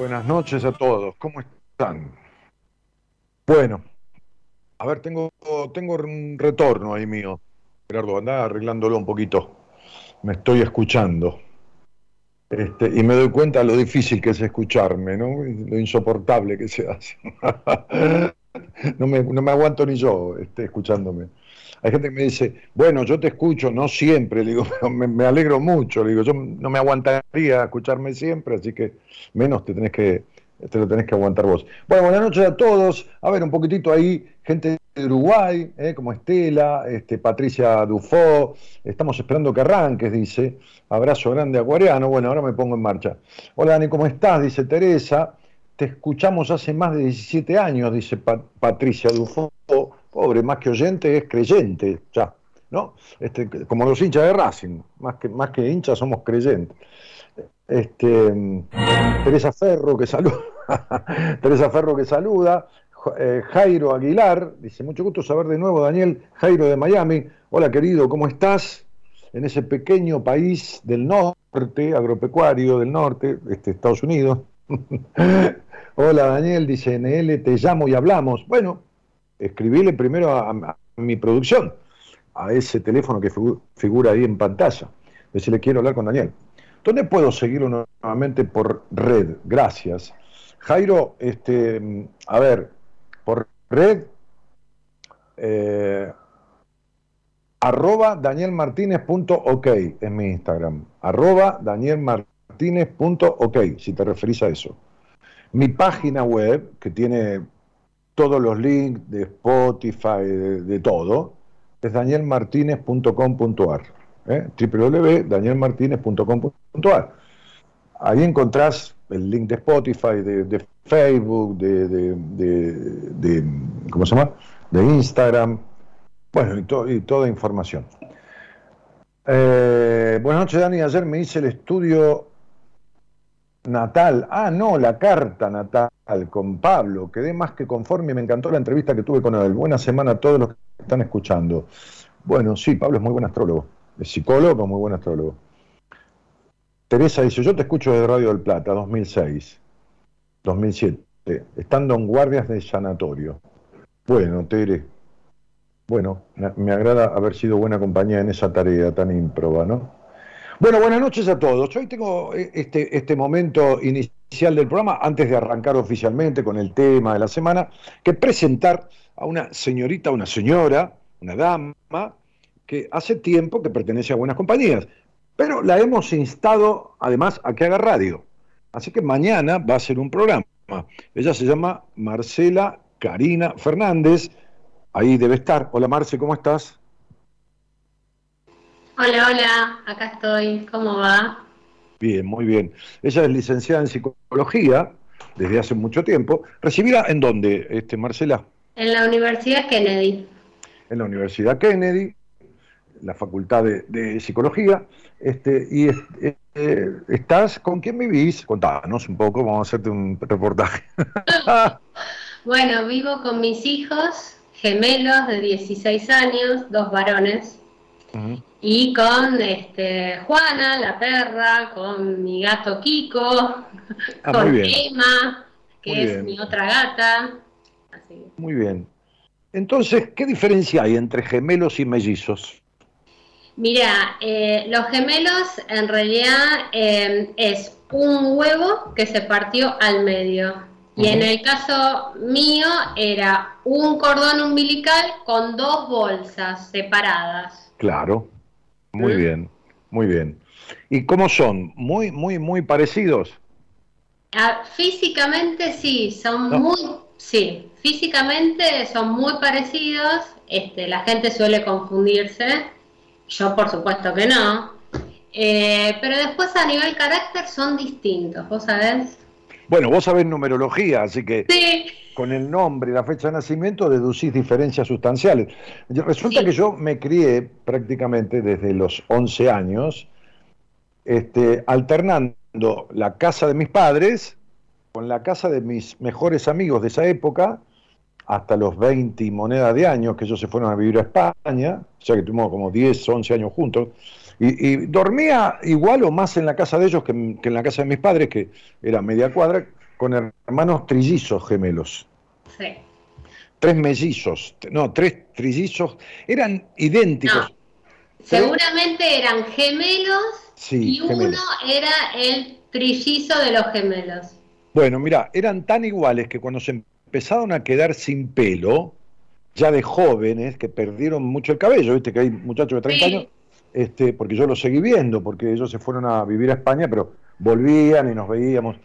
Buenas noches a todos. ¿Cómo están? Bueno, a ver, tengo, tengo un retorno ahí mío. Gerardo, anda arreglándolo un poquito. Me estoy escuchando. Este, y me doy cuenta de lo difícil que es escucharme, ¿no? Lo insoportable que se hace. no, me, no me aguanto ni yo este, escuchándome. Hay gente que me dice, bueno, yo te escucho, no siempre, le digo, me, alegro mucho, le digo, yo no me aguantaría escucharme siempre, así que menos te tenés que, te lo tenés que aguantar vos. Bueno, buenas noches a todos. A ver, un poquitito ahí, gente de Uruguay, ¿eh? como Estela, este, Patricia Dufo, estamos esperando que arranques, dice. Abrazo grande acuariano. Bueno, ahora me pongo en marcha. Hola Dani, ¿cómo estás? Dice Teresa. Te escuchamos hace más de 17 años, dice Patricia Dufo. Pobre, más que oyente, es creyente, ya, ¿no? Este, como los hinchas de Racing, más que, más que hinchas somos creyentes. Este, Teresa Ferro que saluda, Teresa Ferro que saluda, eh, Jairo Aguilar, dice, mucho gusto saber de nuevo, Daniel, Jairo de Miami, hola querido, ¿cómo estás? En ese pequeño país del norte, agropecuario del norte, este, Estados Unidos. hola Daniel, dice NL, te llamo y hablamos. Bueno, escribíle primero a, a, mi producción, a ese teléfono que figura ahí en pantalla. Decirle, quiero hablar con Daniel. ¿Dónde puedo seguirlo nuevamente por red? Gracias. Jairo, este, a ver, por red, eh, arroba danielmartinez.ok es mi Instagram. Arroba danielmartinez.ok, si te referís a eso. Mi página web, que tiene todos los links de Spotify, de, todo, es danielmartinez.com.ar. ¿eh? www.danielmartinez.com.ar. Ahí encontrás el link de Spotify, de, de Facebook, de, de, ¿cómo se llama? De Instagram, bueno, y, to, y toda información. Eh, buenas noches, Dani. Ayer me hice el estudio natal. Ah, no, la carta natal con Pablo. Quedé más que conforme y me encantó la entrevista que tuve con él. Buena semana a todos los que están escuchando. Bueno, sí, Pablo es muy buen astrólogo. Es psicólogo, muy buen astrólogo. Teresa dice, yo te escucho desde Radio del Plata, 2006, 2007, estando en guardias de sanatorio. Bueno, Tere, bueno, me agrada haber sido buena compañía en esa tarea tan ímproba, ¿no? Bueno, buenas noches a todos. Hoy tengo este, este momento inicial del programa, antes de arrancar oficialmente con el tema de la semana, que presentar a una señorita, una señora, una dama, que hace tiempo que pertenece a buenas compañías pero la hemos instado además a que haga radio. Así que mañana va a ser un programa. Ella se llama Marcela Karina Fernández. Ahí debe estar. Hola Marce, ¿cómo estás? Hola, hola, acá estoy. ¿Cómo va? Bien, muy bien. Ella es licenciada en psicología desde hace mucho tiempo. ¿Recibida en dónde, este, Marcela? En la Universidad Kennedy. En la Universidad Kennedy, la Facultad de, de Psicología. Este, y eh, estás, ¿con quién vivís? Contanos un poco, vamos a hacerte un reportaje. bueno, vivo con mis hijos, gemelos de 16 años, dos varones, uh -huh. Y con este, Juana, la perra, con mi gato Kiko, ah, con Emma, que muy es bien. mi otra gata. Así. Muy bien. Entonces, ¿qué diferencia hay entre gemelos y mellizos? Mira, eh, los gemelos en realidad eh, es un huevo que se partió al medio. Y uh -huh. en el caso mío era un cordón umbilical con dos bolsas separadas. Claro, muy bien, muy bien. ¿Y cómo son? ¿Muy, muy, muy parecidos? Ah, físicamente sí, son no. muy, sí, físicamente son muy parecidos. Este, la gente suele confundirse yo por supuesto que no. Eh, pero después a nivel carácter son distintos, ¿vos sabés? Bueno, vos sabés numerología, así que sí. con el nombre y la fecha de nacimiento deducís diferencias sustanciales. Resulta sí. que yo me crié prácticamente desde los 11 años, este, alternando la casa de mis padres con la casa de mis mejores amigos de esa época, hasta los 20 y moneda de años, que ellos se fueron a vivir a España, o sea que tuvimos como 10, 11 años juntos, y, y dormía igual o más en la casa de ellos que, que, en la casa de mis padres, que era media cuadra, con hermanos trillizos gemelos. Sí. Tres mellizos, no, tres trillizos, eran idénticos. Seguramente eran gemelos y uno era el trillizo de los gemelos. Bueno, mira, eran tan iguales que cuando se empezaron a quedar sin pelo, ya de jóvenes que perdieron mucho el cabello, viste que hay muchachos de 30 años, este, porque yo los seguí viendo, porque ellos se fueron a vivir a España, pero volvían y nos veíamos.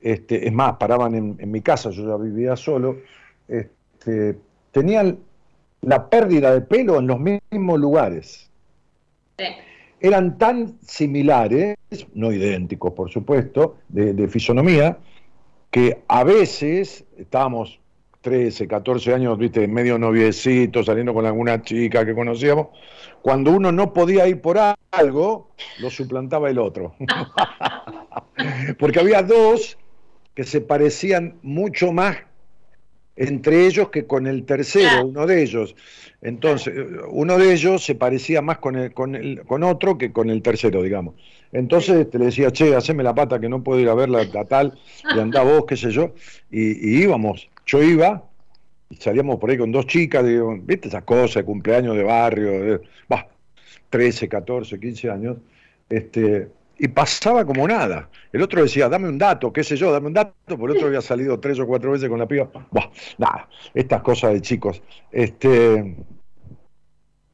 Este, es más, paraban en, mi casa, yo ya vivía solo. Este, tenían la pérdida de pelo en los mismos lugares. Eran tan similares, no idénticos por supuesto, de, fisonomía, que a veces estábamos 13, 14 años, viste, medio noviecito, saliendo con alguna chica que conocíamos, cuando uno no podía ir por algo, lo suplantaba el otro. Porque había dos que se parecían mucho más entre ellos que con el tercero, uno de ellos. Entonces, uno de ellos se parecía más con, el, con, el, con otro que con el tercero, digamos. Entonces te le decía, che, haceme la pata que no puedo ir a verla tal, y andá vos, qué sé yo, y, íbamos. Yo iba, y salíamos por ahí con dos chicas, digo, viste esas cosas cumpleaños de barrio, va, 13, 14, 15 años, este, y pasaba como nada. El otro decía, dame un dato, qué sé yo, dame un dato, por el otro había salido tres o cuatro veces con la piba. Bah, nada, estas cosas de chicos. Este,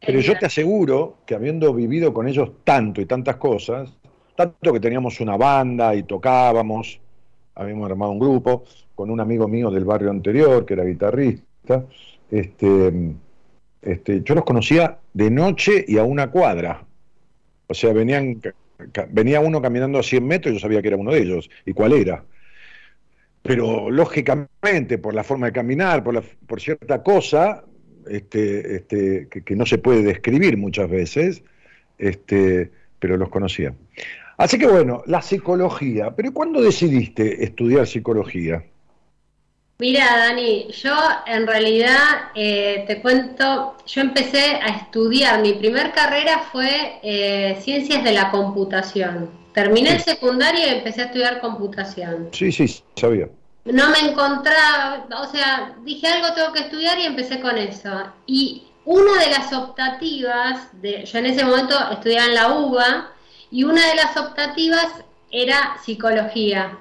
pero yo te aseguro que habiendo vivido con ellos tanto y tantas cosas, tanto que teníamos una banda y tocábamos, habíamos armado un grupo con un amigo mío del barrio anterior, que era guitarrista, este, este, yo los conocía de noche y a una cuadra. O sea, venían venía uno caminando a 100 metros y yo sabía que era uno de ellos y cuál era. Pero lógicamente, por la forma de caminar, por, por cierta cosa este, este, que, no se puede describir muchas veces, este, pero los conocía. Así que bueno, la psicología. ¿Pero cuándo decidiste estudiar psicología? Mira, Dani, yo en realidad eh, te cuento, yo empecé a estudiar, mi primer carrera fue eh, Ciencias de la Computación. Terminé el secundario y empecé a estudiar computación. Sí, sí, sabía. No me encontraba, o sea, dije algo tengo que estudiar y empecé con eso. Y una de las optativas, de, yo en ese momento estudiaba en la UBA, y una de las optativas era psicología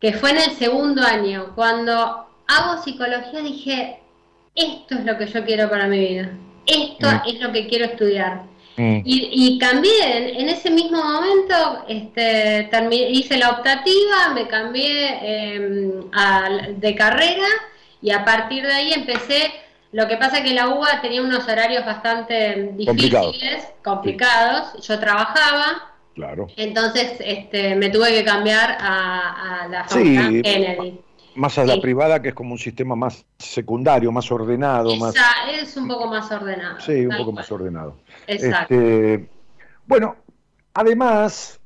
que fue en el segundo año. Cuando hago psicología dije, esto es lo que yo quiero para mi vida, esto mm. es lo que quiero estudiar. Mm. Y, cambié, en, ese mismo momento este, hice la optativa, me cambié em, de carrera y a partir de ahí empecé, lo que pasa que la UBA tenía unos horarios bastante difíciles, complicados, yo trabajaba, Claro. Entonces este, me tuve que cambiar a, la sí, Kennedy. Más a la privada, que es como un sistema más secundario, más ordenado. más... Es un poco más ordenado. Sí, un poco más ordenado. Exacto. Este, bueno, además,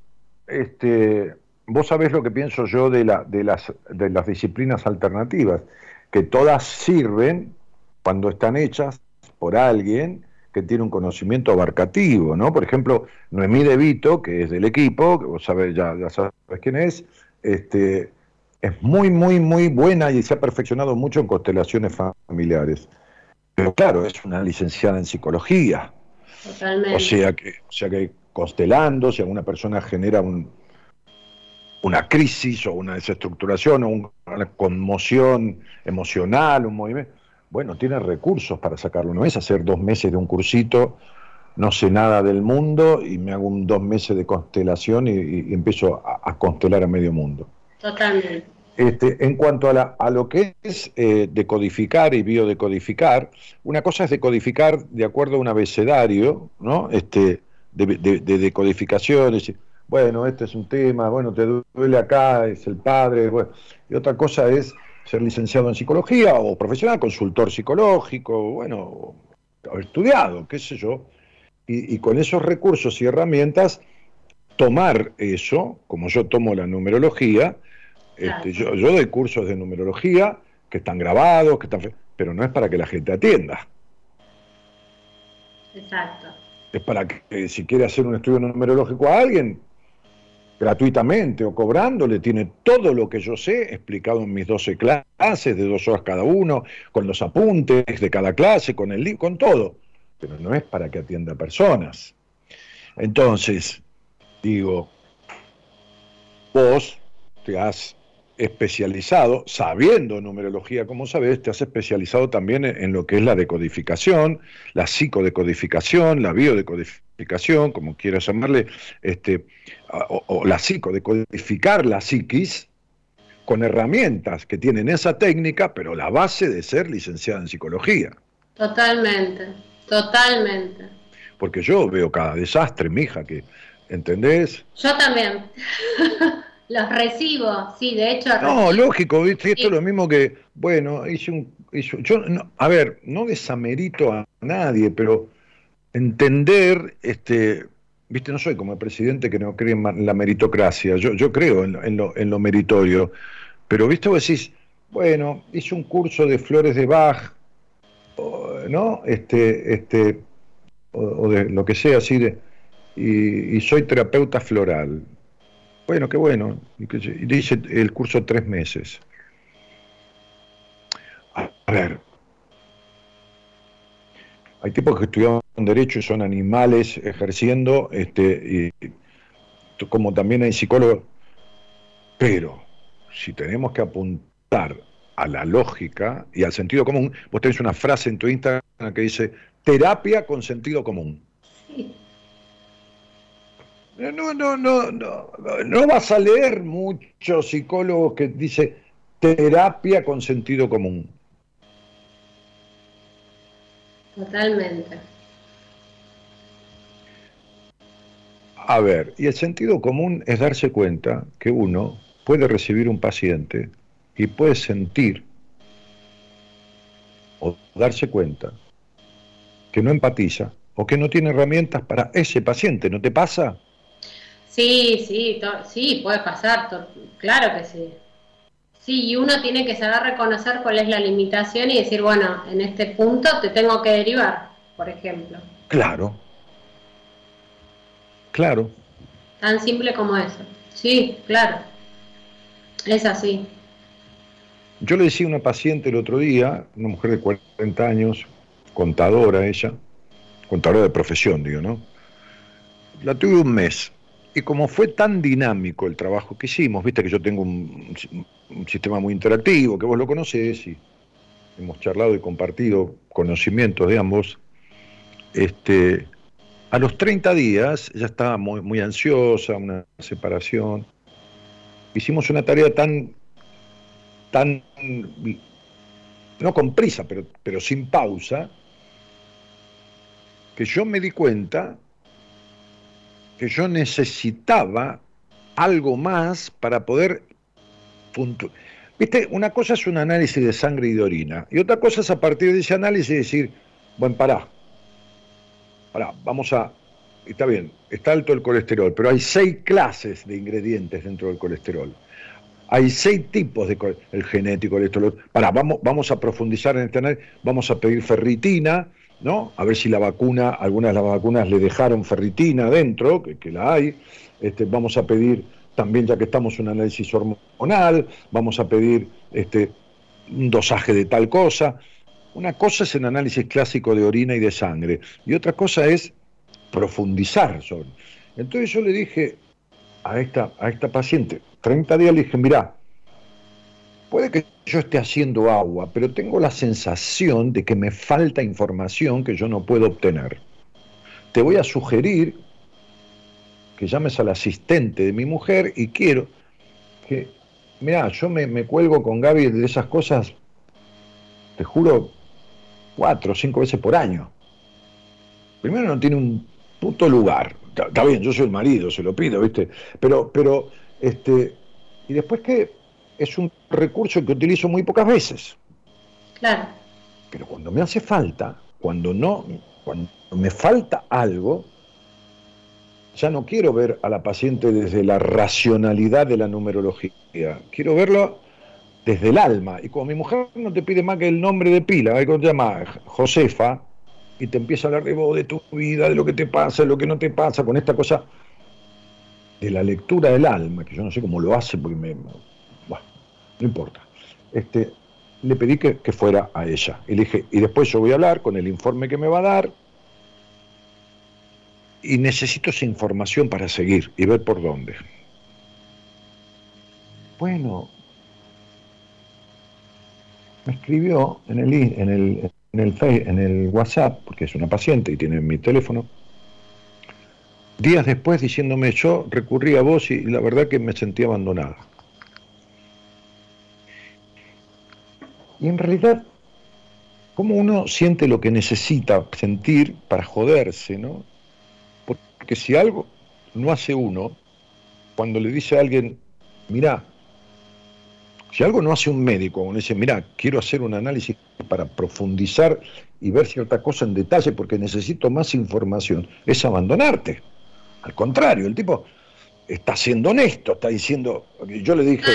este, vos sabés lo que pienso yo de, la, de, las, de las disciplinas alternativas, que todas sirven cuando están hechas por alguien que tiene un conocimiento abarcativo, ¿no? Por ejemplo, Noemí De Vito, que es del equipo, que vos sabés, ya, ya sabes quién es, este, es muy, muy, muy buena y se ha perfeccionado mucho en constelaciones familiares. Pero claro, es una licenciada en psicología. Totalmente. O sea que, o sea que constelando, si alguna persona genera un, una crisis o una desestructuración o una conmoción emocional, un movimiento, bueno, tiene recursos para sacarlo. No es hacer dos meses de un cursito, no sé nada del mundo y me hago un dos meses de constelación y, empiezo a, constelar a medio mundo. Totalmente. Este, en cuanto a, a, lo que es eh, decodificar y biodecodificar, una cosa es decodificar de acuerdo a un abecedario, ¿no? Este, de, de, decodificación, bueno, este es un tema, bueno, te duele acá, es el padre, y otra cosa es ser licenciado en psicología o profesional, consultor psicológico, bueno, estudiado, qué sé yo, y, con esos recursos y herramientas tomar eso, como yo tomo la numerología, este, yo, yo, doy cursos de numerología que están grabados, que están, pero no es para que la gente atienda. Exacto. Es para que si quiere hacer un estudio numerológico a alguien, gratuitamente o cobrándole, tiene todo lo que yo sé explicado en mis 12 clases, de dos horas cada uno, con los apuntes de cada clase, con el con todo. Pero no es para que atienda personas. Entonces, digo, vos te has especializado, sabiendo numerología como sabes, te has especializado también en, lo que es la decodificación, la psicodecodificación, la biodecodificación, como quieras llamarle, este, o, la psicodecodificar la psiquis con herramientas que tienen esa técnica, pero la base de ser licenciada en psicología. Totalmente, totalmente. Porque yo veo cada desastre, mija, que, ¿entendés? Yo también. Los recibo, sí, de hecho. No, lógico, esto es lo mismo que, bueno, hice un. yo, a ver, no desamerito a nadie, pero entender, este, viste, no soy como el presidente que no cree en la meritocracia, yo, yo creo en, lo, en lo meritorio, pero viste, vos decís, bueno, hice un curso de flores de Bach, ¿no? Este, este, o, de lo que sea, así y soy terapeuta floral. Bueno, qué bueno. Y dice el curso tres meses. A ver, hay tipos que estudian derecho y son animales ejerciendo, este, y como también hay psicólogos, pero si tenemos que apuntar a la lógica y al sentido común, vos tenés una frase en tu Instagram que dice terapia con sentido común. Sí. No, no, no, no, no vas a leer muchos psicólogos que dice terapia con sentido común. Totalmente. A ver, y el sentido común es darse cuenta que uno puede recibir un paciente y puede sentir o darse cuenta que no empatiza o que no tiene herramientas para ese paciente, ¿no te pasa? Sí, sí, sí, puede pasar, claro que sí. Sí, y uno tiene que saber reconocer cuál es la limitación y decir, bueno, en este punto te tengo que derivar, por ejemplo. Claro. Claro. Tan simple como eso. Sí, claro. Es así. Yo le decía a una paciente el otro día, una mujer de 40 años, contadora ella, contadora de profesión, digo, ¿no? La tuve un mes y como fue tan dinámico el trabajo que hicimos, viste que yo tengo un, sistema muy interactivo, que vos lo conocés y hemos charlado y compartido conocimientos de ambos, este, a los 30 días ya estaba muy, muy ansiosa, una separación. Hicimos una tarea tan, tan, no con prisa, pero, pero sin pausa, que yo me di cuenta que yo necesitaba algo más para poder Viste, una cosa es un análisis de sangre y de orina, y otra cosa es a partir de ese análisis decir, bueno, pará, pará, vamos a, está bien, está alto el colesterol, pero hay seis clases de ingredientes dentro del colesterol. Hay seis tipos de el genético, el colesterol. Pará, vamos, vamos a profundizar en este análisis, vamos a pedir ferritina, ¿no? A ver si la vacuna, algunas de las vacunas le dejaron ferritina dentro, que, la hay. Este, vamos a pedir también, ya que estamos un análisis hormonal, vamos a pedir este, un dosaje de tal cosa. Una cosa es el análisis clásico de orina y de sangre, y otra cosa es profundizar sobre. Entonces yo le dije a esta, a esta paciente, 30 días le dije, mirá, Puede que yo esté haciendo agua, pero tengo la sensación de que me falta información que yo no puedo obtener. Te voy a sugerir que llames al asistente de mi mujer y quiero que, mira, yo me, cuelgo con Gaby de esas cosas, te juro, cuatro o cinco veces por año. Primero no tiene un puto lugar. Está, bien, yo soy el marido, se lo pido, ¿viste? Pero, pero, este, y después que es un recurso que utilizo muy pocas veces. Claro. Pero cuando me hace falta, cuando no, cuando me falta algo, ya no quiero ver a la paciente desde la racionalidad de la numerología, quiero verlo desde el alma. Y como mi mujer no te pide más que el nombre de pila, que te llama Josefa, y te empieza a hablar de vos, de tu vida, de lo que te pasa, de lo que no te pasa, con esta cosa de la lectura del alma, que yo no sé cómo lo hace porque me... Bueno, no importa. Este, le pedí que, que fuera a ella. Y le dije, y después yo voy a hablar con el informe que me va a dar, y necesito esa información para seguir y ver por dónde. Bueno, me escribió en el, en el, en el, en el WhatsApp, porque es una paciente y tiene mi teléfono, días después diciéndome yo recurrí a vos y la verdad que me sentí abandonada. Y en realidad, ¿cómo uno siente lo que necesita sentir para joderse, no? Porque si algo no hace uno, cuando le dice a alguien, mira, si algo no hace un médico, uno dice, mira, quiero hacer un análisis para profundizar y ver cierta cosa en detalle porque necesito más información, es abandonarte. Al contrario, el tipo está siendo honesto, está diciendo, yo le dije,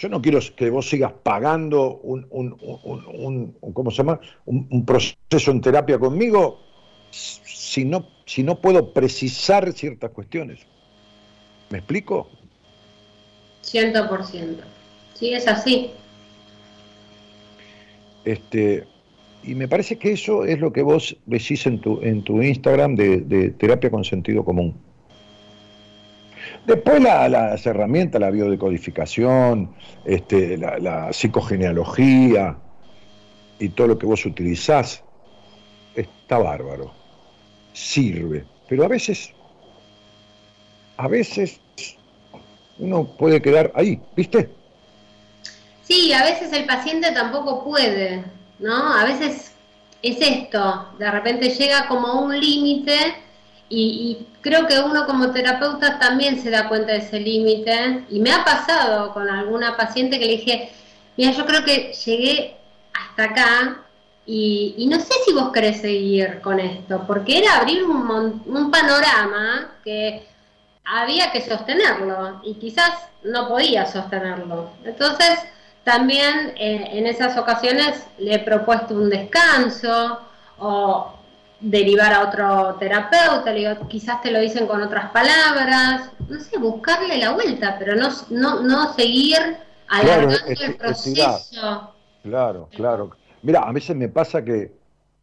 yo no quiero que vos sigas pagando un, un, un, un ¿cómo se llama? Un, proceso en terapia conmigo si no, si no puedo precisar ciertas cuestiones. ¿Me explico? 100%. Sí, es así. Este, y me parece que eso es lo que vos decís en tu, en tu Instagram de, terapia con sentido común. Después las herramientas, la biodecodificación, este, la, la, psicogenealogía y todo lo que vos utilizás, está bárbaro sirve. Pero a veces, a veces uno puede quedar ahí, ¿viste? Sí, a veces el paciente tampoco puede, ¿no? A veces es esto, de repente llega como un límite y, creo que uno como terapeuta también se da cuenta de ese límite y me ha pasado con alguna paciente que le dije, mira, yo creo que llegué hasta acá y, no sé si vos querés seguir con esto, porque era abrir un, un, panorama que había que sostenerlo y quizás no podía sostenerlo. Entonces, también eh, en esas ocasiones le he propuesto un descanso o derivar a otro terapeuta, le digo, quizás te lo dicen con otras palabras, no sé, buscarle la vuelta, pero no, no, no seguir alargando el proceso. Claro, claro. Mira, a veces me pasa que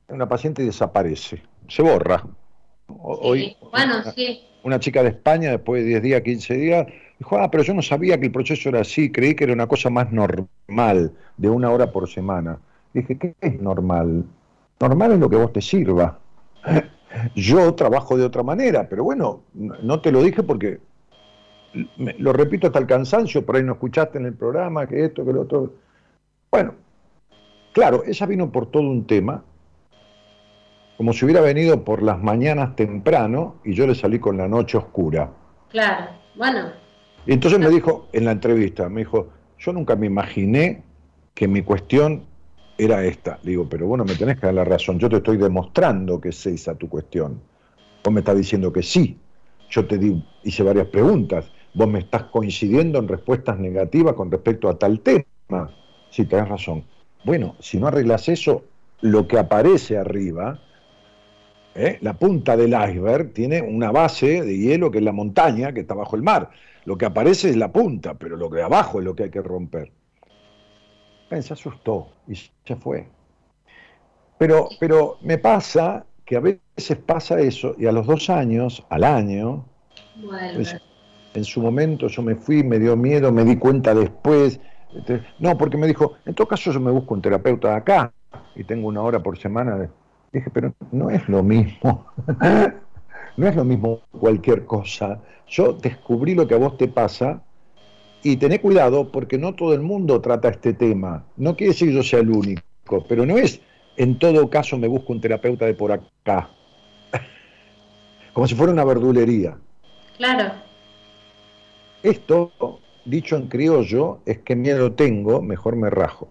una paciente desaparece, se borra. Hoy, bueno, sí. Una chica de España, después de 10 días, 15 días, dijo, ah, pero yo no sabía que el proceso era así, creí que era una cosa más normal, de una hora por semana. Dije, ¿qué es normal? Normal es lo que vos te sirva. Yo trabajo de otra manera, pero bueno, no te lo dije porque lo repito hasta el cansancio, por ahí no escuchaste en el programa, que esto, que lo otro. Bueno, Claro, ella vino por todo un tema, como si hubiera venido por las mañanas temprano y yo le salí con la noche oscura. Claro, bueno. Y entonces me dijo en la entrevista, me dijo, yo nunca me imaginé que mi cuestión era esta. Le digo, pero bueno, me tenés que dar la razón, yo te estoy demostrando que es esa tu cuestión. Vos me estás diciendo que sí. Yo te di, hice varias preguntas. Vos me estás coincidiendo en respuestas negativas con respecto a tal tema. Sí, tenés razón. Bueno, si no arreglas eso, lo que aparece arriba, ¿eh? la punta del iceberg, tiene una base de hielo que es la montaña que está bajo el mar. Lo que aparece es la punta, pero lo que abajo es lo que hay que romper. se asustó y se fue. Pero, pero me pasa que a veces pasa eso y a los dos años, al año, en su momento yo me fui, me dio miedo, me di cuenta después, este, no, porque me dijo, en todo caso yo me busco un terapeuta acá y tengo una hora por semana. Dije, pero no es lo mismo. no es lo mismo cualquier cosa. Yo descubrí lo que a vos te pasa y tené cuidado porque no todo el mundo trata este tema. No quiere decir que yo sea el único, pero no es en todo caso me busco un terapeuta de por acá. Como si fuera una verdulería. Claro. Esto dicho en criollo, es que miedo tengo, mejor me rajo.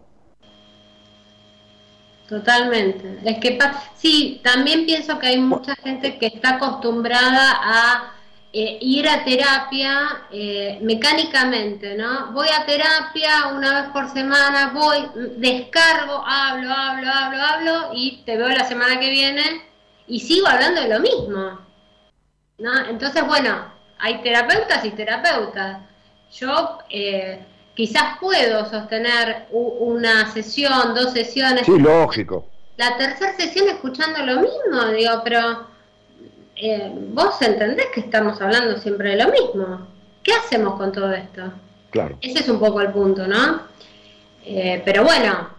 Totalmente. Es que sí, también pienso que hay mucha gente que está acostumbrada a eh, ir a terapia eh, mecánicamente, ¿no? Voy a terapia una vez por semana, voy, descargo, hablo, hablo, hablo, hablo y te veo la semana que viene y sigo hablando de lo mismo. ¿no? Entonces, bueno, hay terapeutas y terapeutas. Yo eh, quizás puedo sostener una sesión, dos sesiones. Sí, lógico. La tercera sesión escuchando lo mismo, digo, pero eh, vos entendés que estamos hablando siempre de lo mismo. ¿Qué hacemos con todo esto? Claro. Ese es un poco el punto, ¿no? Eh, pero bueno,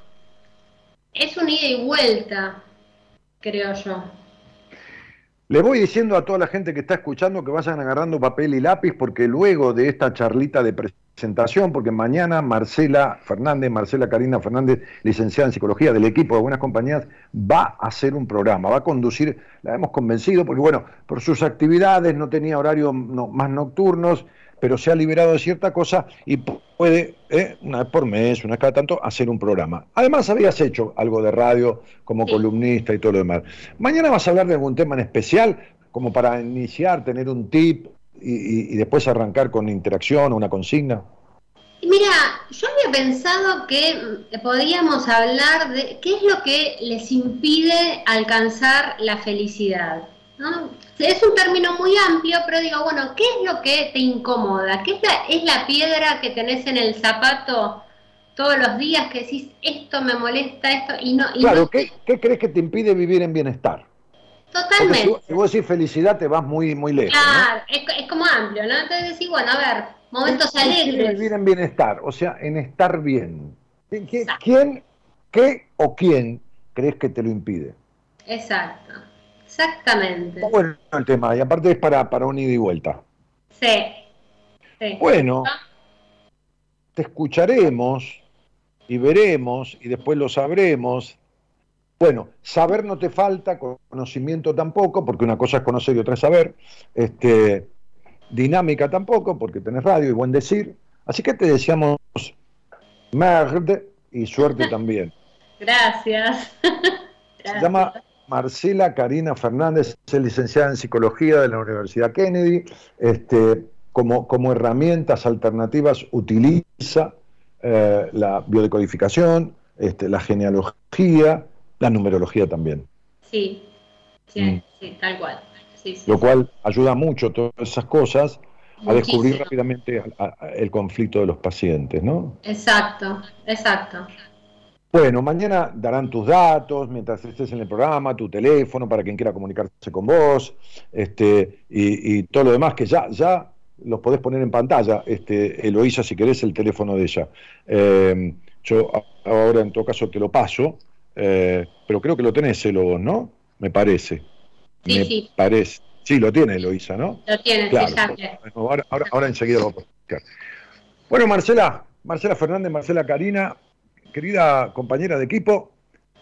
es un ida y vuelta, creo yo. Le voy diciendo a toda la gente que está escuchando que vayan agarrando papel y lápiz porque luego de esta charlita de presentación, porque mañana Marcela Fernández, Marcela Karina Fernández, licenciada en psicología del equipo de Buenas Compañías, va a hacer un programa, va a conducir, la hemos convencido, porque bueno, por sus actividades no tenía horarios más nocturnos, pero se ha liberado de cierta cosa y puede, eh, una vez por mes, una vez cada tanto, hacer un programa. Además, habías hecho algo de radio como columnista y todo lo demás. Mañana vas a hablar de algún tema en especial, como para iniciar, tener un tip y, después arrancar con interacción o una consigna. Mira, yo había pensado que podríamos hablar de qué es lo que les impide alcanzar la felicidad. Es un término muy amplio, pero digo, bueno, ¿qué es lo que te incomoda? ¿Qué es la, piedra que tenés en el zapato todos los días que decís, esto me molesta, esto, y no... claro, ¿qué, crees que te impide vivir en bienestar? Totalmente. si, vos decís felicidad, te vas muy, muy lejos. Claro, es, como amplio, ¿no? Entonces decís, bueno, a ver, momentos ¿Qué alegres. vivir en bienestar, o sea, en estar bien. ¿Quién, qué o quién crees que te lo impide? Exacto. Exactamente. bueno el tema, y aparte es para, para un ida y vuelta. Sí. Bueno, te escucharemos y veremos y después lo sabremos. Bueno, saber no te falta, conocimiento tampoco, porque una cosa es conocer y otra es saber. Este, dinámica tampoco, porque tenés radio y buen decir. Así que te deseamos merde y suerte también. Gracias. Se llama Marcela Karina Fernández es licenciada en psicología de la Universidad Kennedy. Este, como, como herramientas alternativas utiliza eh, la biodecodificación, este, la genealogía, la numerología también. Sí, sí, mm. sí tal cual. Lo cual ayuda mucho todas esas cosas a descubrir rápidamente el conflicto de los pacientes, ¿no? Exacto, exacto. Bueno, mañana darán tus datos mientras estés en el programa, tu teléfono para quien quiera comunicarse con vos, este, y, todo lo demás que ya, ya los podés poner en pantalla, este, Eloísa, si querés, el teléfono de ella. Eh, yo ahora en todo caso te lo paso, eh, pero creo que lo tenés, Elo, ¿no? Me parece. Sí, sí. Parece. Sí, lo tiene Eloísa, ¿no? Lo tiene, claro. ahora, ahora, ahora enseguida lo voy a buscar. Bueno, Marcela, Marcela Fernández, Marcela Karina, querida compañera de equipo,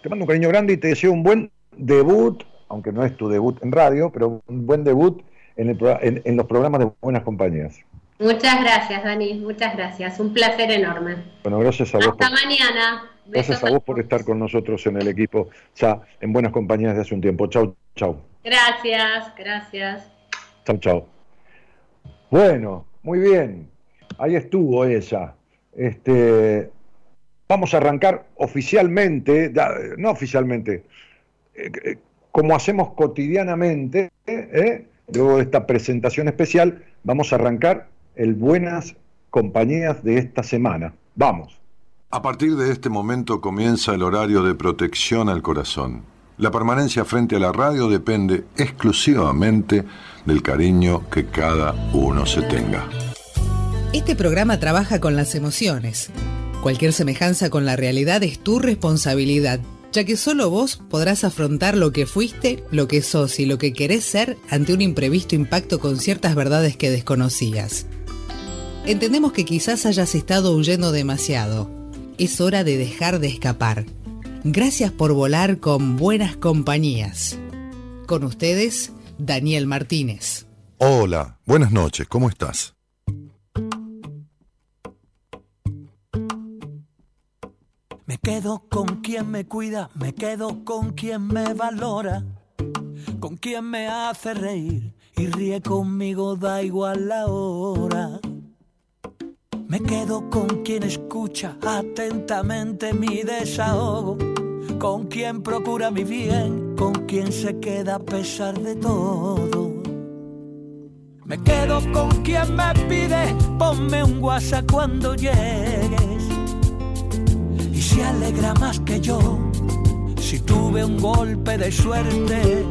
te mando un cariño grande y te deseo un buen debut, aunque no es tu debut en radio, pero un buen debut en, los programas de Buenas Compañías. Muchas gracias, Dani, muchas gracias. Un placer enorme. Bueno, gracias a vos. Hasta mañana. gracias a vos por estar con nosotros en el equipo, ya en Buenas Compañías de hace un tiempo. Chau, chau. Gracias, gracias. Chau, chau. Bueno, muy bien. Ahí estuvo ella. Este, vamos a arrancar oficialmente, no oficialmente, eh, eh, como hacemos cotidianamente, eh, luego de esta presentación especial, vamos a arrancar el Buenas Compañías de esta semana. Vamos. A partir de este momento comienza el horario de protección al corazón. La permanencia frente a la radio depende exclusivamente del cariño que cada uno se tenga. Este programa trabaja con las emociones Cualquier semejanza con la realidad es tu responsabilidad, ya que solo vos podrás afrontar lo que fuiste, lo que sos y lo que querés ser ante un imprevisto impacto con ciertas verdades que desconocías. Entendemos que quizás hayas estado huyendo demasiado. Es hora de dejar de escapar. Gracias por volar con buenas compañías. Con ustedes, Daniel Martínez. Hola, buenas noches, ¿cómo estás? Me quedo con quien me cuida, me quedo con quien me valora, con quien me hace reír y ríe conmigo, da igual la hora. Me quedo con quien escucha atentamente mi desahogo, con quien procura mi bien, con quien se queda a pesar de todo. Me quedo con quien me pide, ponme un WhatsApp cuando llegues. Se alegra más que yo si tuve un golpe de suerte.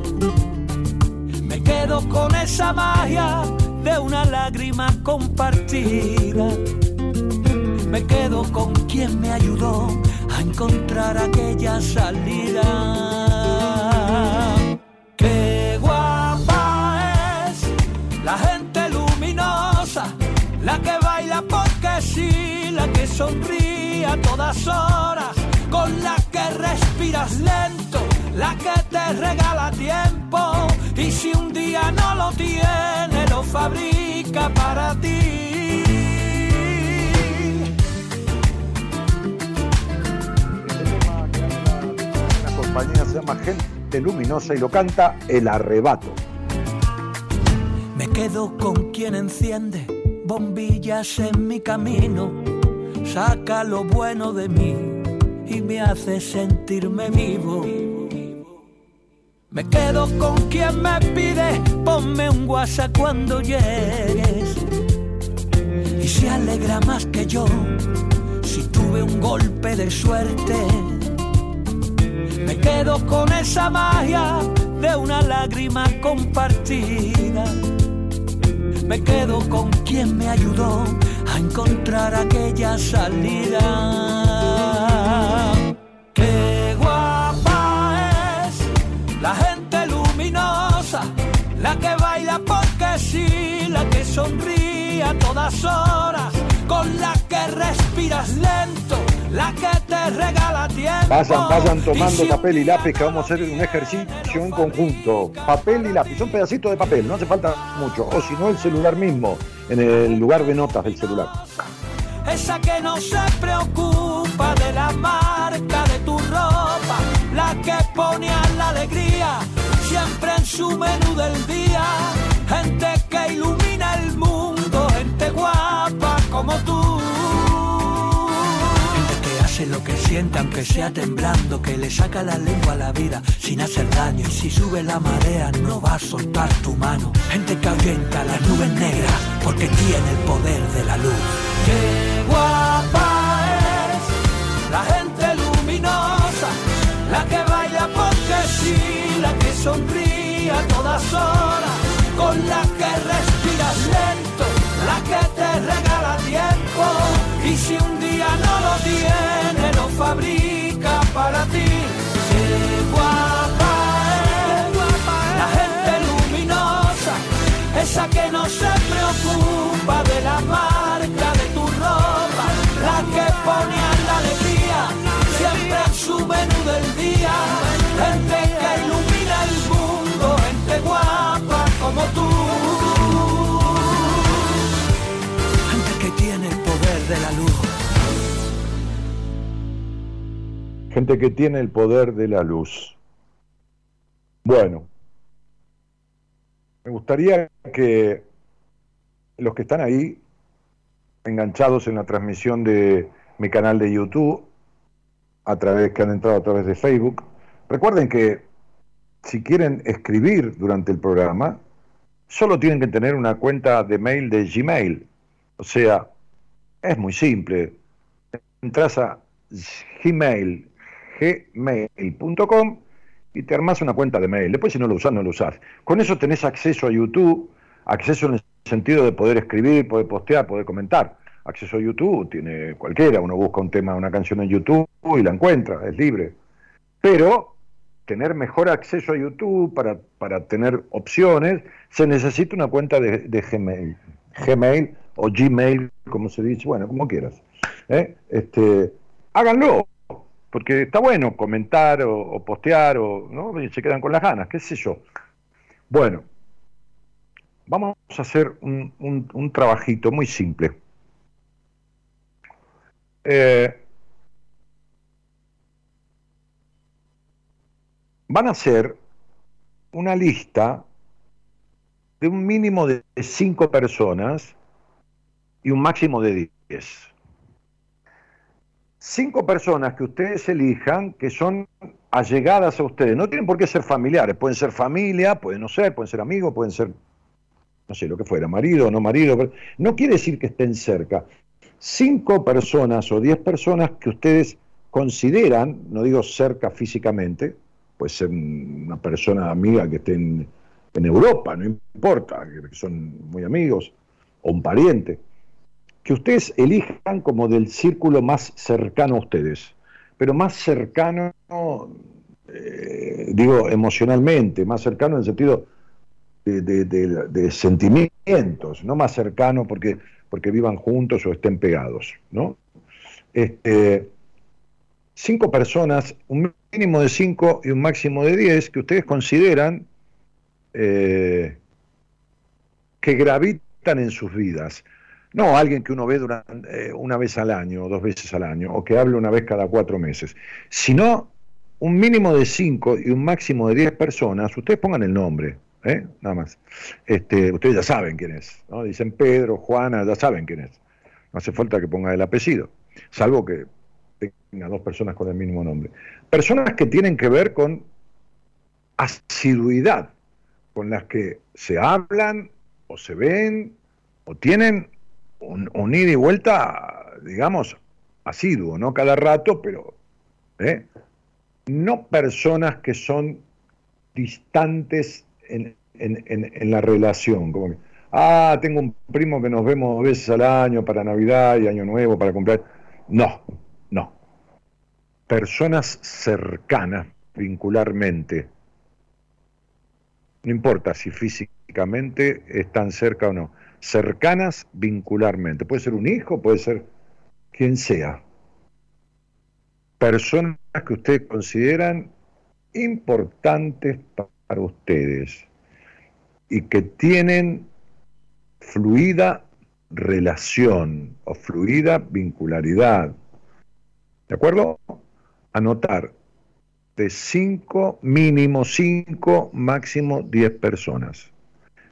Me quedo con esa magia de una lágrima compartida. Me quedo con quien me ayudó a encontrar aquella salida. Qué guapa es la gente luminosa, la que baila porque sí, la que sonríe a todas horas, con la que respiras lento, la que te regala tiempo y si un día no lo tiene, lo fabrica para ti. La compañía se llama Gente Luminosa y lo canta El Arrebato. Me quedo con quien enciende bombillas en mi camino, saca lo bueno de mí y me hace sentirme vivo. Me quedo con quien me pide, ponme un WhatsApp cuando llegues. Y se alegra más que yo si tuve un golpe de suerte. Me quedo con esa magia de una lágrima compartida. Me quedo con quien me ayudó a encontrar aquella salida. Qué guapa es la gente luminosa, la que baila porque sí, la que sonríe a todas horas, con la que respiras lento, la que te regala tiempo. Vayan, vayan Y tomando si papel y lápiz que vamos a hacer un ejercicio en conjunto. Papel y lápiz, son pedacitos de papel, no hace falta mucho. O si no, el celular mismo, en el lugar de notas del celular. esa que no se preocupa de la marca de tu ropa, la que pone a la alegría siempre en su menú del día, gente que ilumina el mundo, gente guapa como tú. Gente que hace lo que siente aunque sea temblando, que le saca la lengua a la vida sin hacer daño y si sube la marea no va a soltar tu mano. Gente que ahuyenta las nubes negras porque tiene el poder de la luz. Qué guapa es la gente luminosa, la que baila porque sí, la que sonríe a todas horas, con la que respiras lento, la que te regala tiempo y si un día no lo tiene, lo fabrica para ti. Qué guapa es la gente luminosa, esa que no se preocupa de la marca de tu ropa, la que pone Gente que tiene el poder de la luz. Bueno, me gustaría que los que están ahí, enganchados en la transmisión de mi canal de YouTube, a través que han entrado a través de Facebook, recuerden que si quieren escribir durante el programa, solo tienen que tener una cuenta de mail de Gmail. O sea, es muy simple. Entras a Gmail, gmail.com y te armas una cuenta de mail. Después si no lo usás, no lo usás. Con eso tenés acceso a YouTube, acceso en el sentido de poder escribir, poder postear, poder comentar. Acceso a YouTube tiene cualquiera, uno busca un tema, una canción en YouTube y la encuentra, es libre. Pero tener mejor acceso a YouTube para, para tener opciones, se necesita una cuenta de, de Gmail. Gmail o Gmail, como se dice, bueno, como quieras. ¿eh? Este, háganlo, porque está bueno comentar o, postear, o ¿no? Se quedan con las ganas, qué sé yo. Bueno, vamos a hacer un, trabajito muy simple. Eh, van a hacer una lista de un mínimo de cinco personas y un máximo de 10. Cinco personas que ustedes elijan que son allegadas a ustedes. No tienen por qué ser familiares, pueden ser familia, pueden no ser, pueden ser amigos, pueden ser no sé, lo que fuera, marido o no marido, no quiere decir que estén cerca. Cinco personas o diez personas que ustedes consideran, no digo cerca físicamente, puede ser una persona amiga que esté en, Europa, no importa, que son muy amigos, o un pariente, que ustedes elijan como del círculo más cercano a ustedes, pero más cercano, eh, digo, emocionalmente, más cercano en el sentido de, sentimientos, no más cercano porque, porque vivan juntos o estén pegados, ¿no? Este, cinco personas, un mínimo de cinco y un máximo de diez, que ustedes consideran eh, que gravitan en sus vidas. No alguien que uno ve durante, eh, una vez al año o dos veces al año, o que hable una vez cada cuatro meses, sino un mínimo de cinco y un máximo de diez personas, ustedes pongan el nombre, ¿eh? nada más. Este, ustedes ya saben quién es, ¿no? dicen Pedro, Juana, ya saben quién es. No hace falta que ponga el apellido, salvo que tenga dos personas con el mismo nombre. Personas que tienen que ver con asiduidad, con las que se hablan o se ven o tienen un, ida y vuelta, digamos, asiduo, no cada rato, pero ¿eh? no personas que son distantes en, la relación, como ah, tengo un primo que nos vemos veces al año para Navidad y Año Nuevo, para comprar. No, no. Personas cercanas vincularmente. No importa si físicamente están cerca o no. Cercanas vincularmente. Puede ser un hijo, puede ser quien sea. Personas que ustedes consideran importantes para ustedes y que tienen fluida relación o fluida vincularidad. ¿De acuerdo? Anotar de 5, mínimo 5, máximo 10 personas.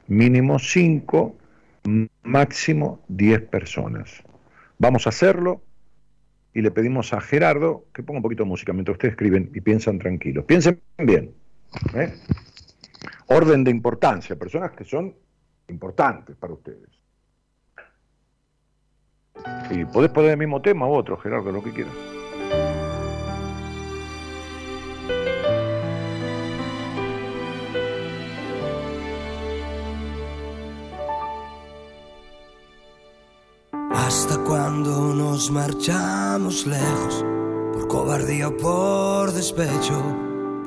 Mínimo 5, máximo 10 personas. Vamos a hacerlo y le pedimos a Gerardo que ponga un poquito de música mientras ustedes escriben y piensan tranquilos. Piensen bien. ¿eh? Orden de importancia, personas que son importantes para ustedes. Y podés poner el mismo tema u otro, Gerardo, lo que quieras. Cuando nos marchamos lejos, por cobardía o por despecho,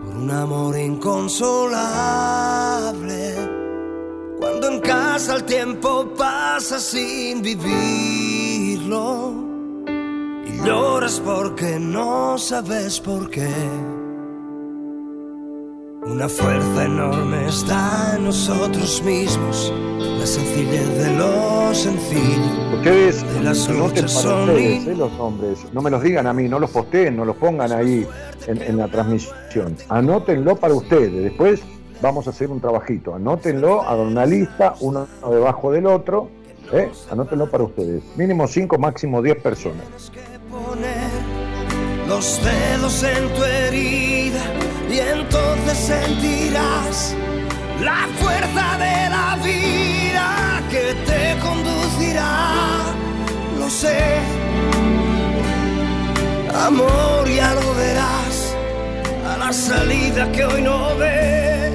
por un amor inconsolable. Cuando en casa el tiempo pasa sin vivirlo y lloras porque no sabes por qué. Una fuerza enorme está en nosotros mismos, la sencillez de lo sencillo. Ustedes de las para ustedes, eh, los nombres, no me los digan a mí, no los posteen, no los pongan ahí en, la transmisión. Anótenlo para ustedes, después vamos a hacer un trabajito. Anótenlo, hagan una lista, uno debajo del otro, ¿eh? anótenlo para ustedes. Mínimo 5, máximo 10 personas. Los dedos en tu herida y entonces sentirás la fuerza de la vida que te conducirá. Lo sé, amor, y algo verás a la salida que hoy no ves.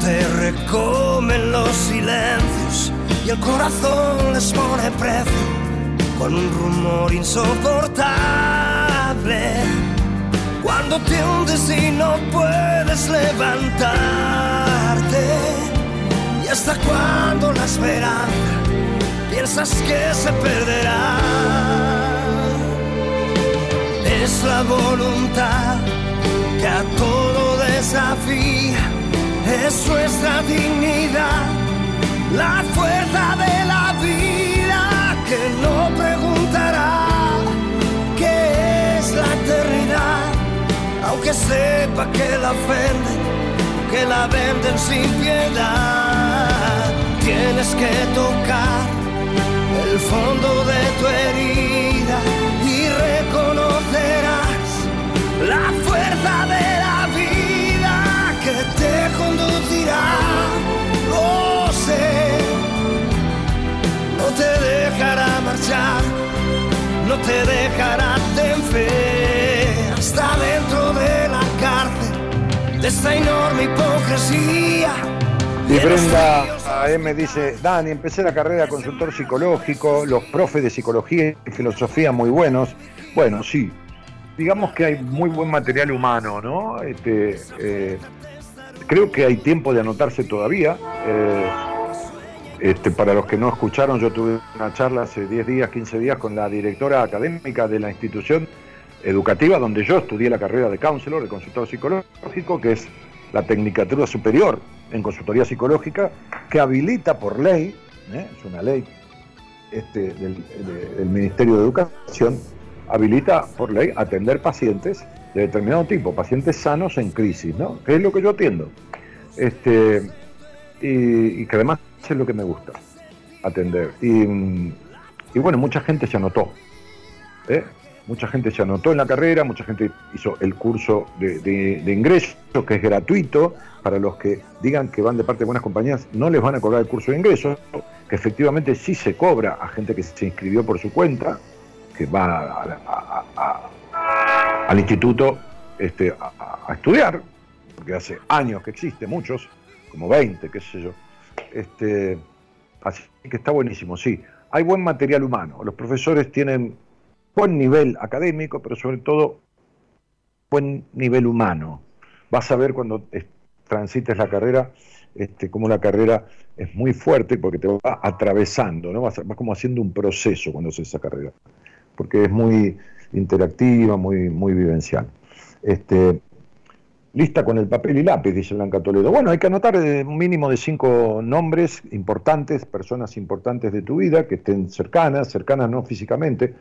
Te recomen los silencios y el corazón les pone precio con un rumor insoportable. Cuando te hundes y no puedes levantarte. Y hasta cuando la esperanza piensas que se perderá. Es la voluntad que a todo desafía es nuestra dignidad, la fuerza de la vida que no preguntará qué es la eternidad, aunque sepa que la ofenden, que la venden sin piedad. Tienes que tocar el fondo de tu herida y reconocerás la fuerza de la vida Lo sé, no te dejará marchar, no te dejará de fe hasta dentro de la cárcel de esta enorme hipocresía y Brenda M dice, Dani, empecé la carrera de consultor psicológico, los profes de psicología y filosofía muy buenos. Bueno, sí, digamos que hay muy buen material humano, ¿no? Este, eh, creo que hay tiempo de anotarse todavía. Eh, este, para los que no escucharon, yo tuve una charla hace 10 días, 15 días con la directora académica de la institución educativa donde yo estudié la carrera de counselor, de consultor psicológico, que es la Tecnicatura Superior en Consultoría Psicológica, que habilita por ley, ¿eh? es una ley este, del, Ministerio de Educación, habilita por ley atender pacientes de determinado tipo, pacientes sanos en crisis, ¿no? Que es lo que yo atiendo. Este, y, que además es lo que me gusta, atender. Y, bueno, mucha gente se anotó. ¿eh? mucha gente se anotó en la carrera, mucha gente hizo el curso de, ingreso, que es gratuito, para los que digan que van de parte de buenas compañías, no les van a cobrar el curso de ingreso, que efectivamente sí se cobra a gente que se inscribió por su cuenta, que va al instituto este, a, estudiar, porque hace años que existe, muchos, como 20, qué sé yo. Este, así que está buenísimo, sí. Hay buen material humano, los profesores tienen buen nivel académico, pero sobre todo buen nivel humano. Vas a ver cuando transites la carrera, este, como la carrera es muy fuerte porque te va atravesando, ¿no? vas, como haciendo un proceso cuando haces esa carrera, porque es muy interactiva, muy, muy vivencial. Este, lista con el papel y lápiz, dice Blanca Toledo. Bueno, hay que anotar un mínimo de cinco nombres importantes, personas importantes de tu vida, que estén cercanas, cercanas no físicamente,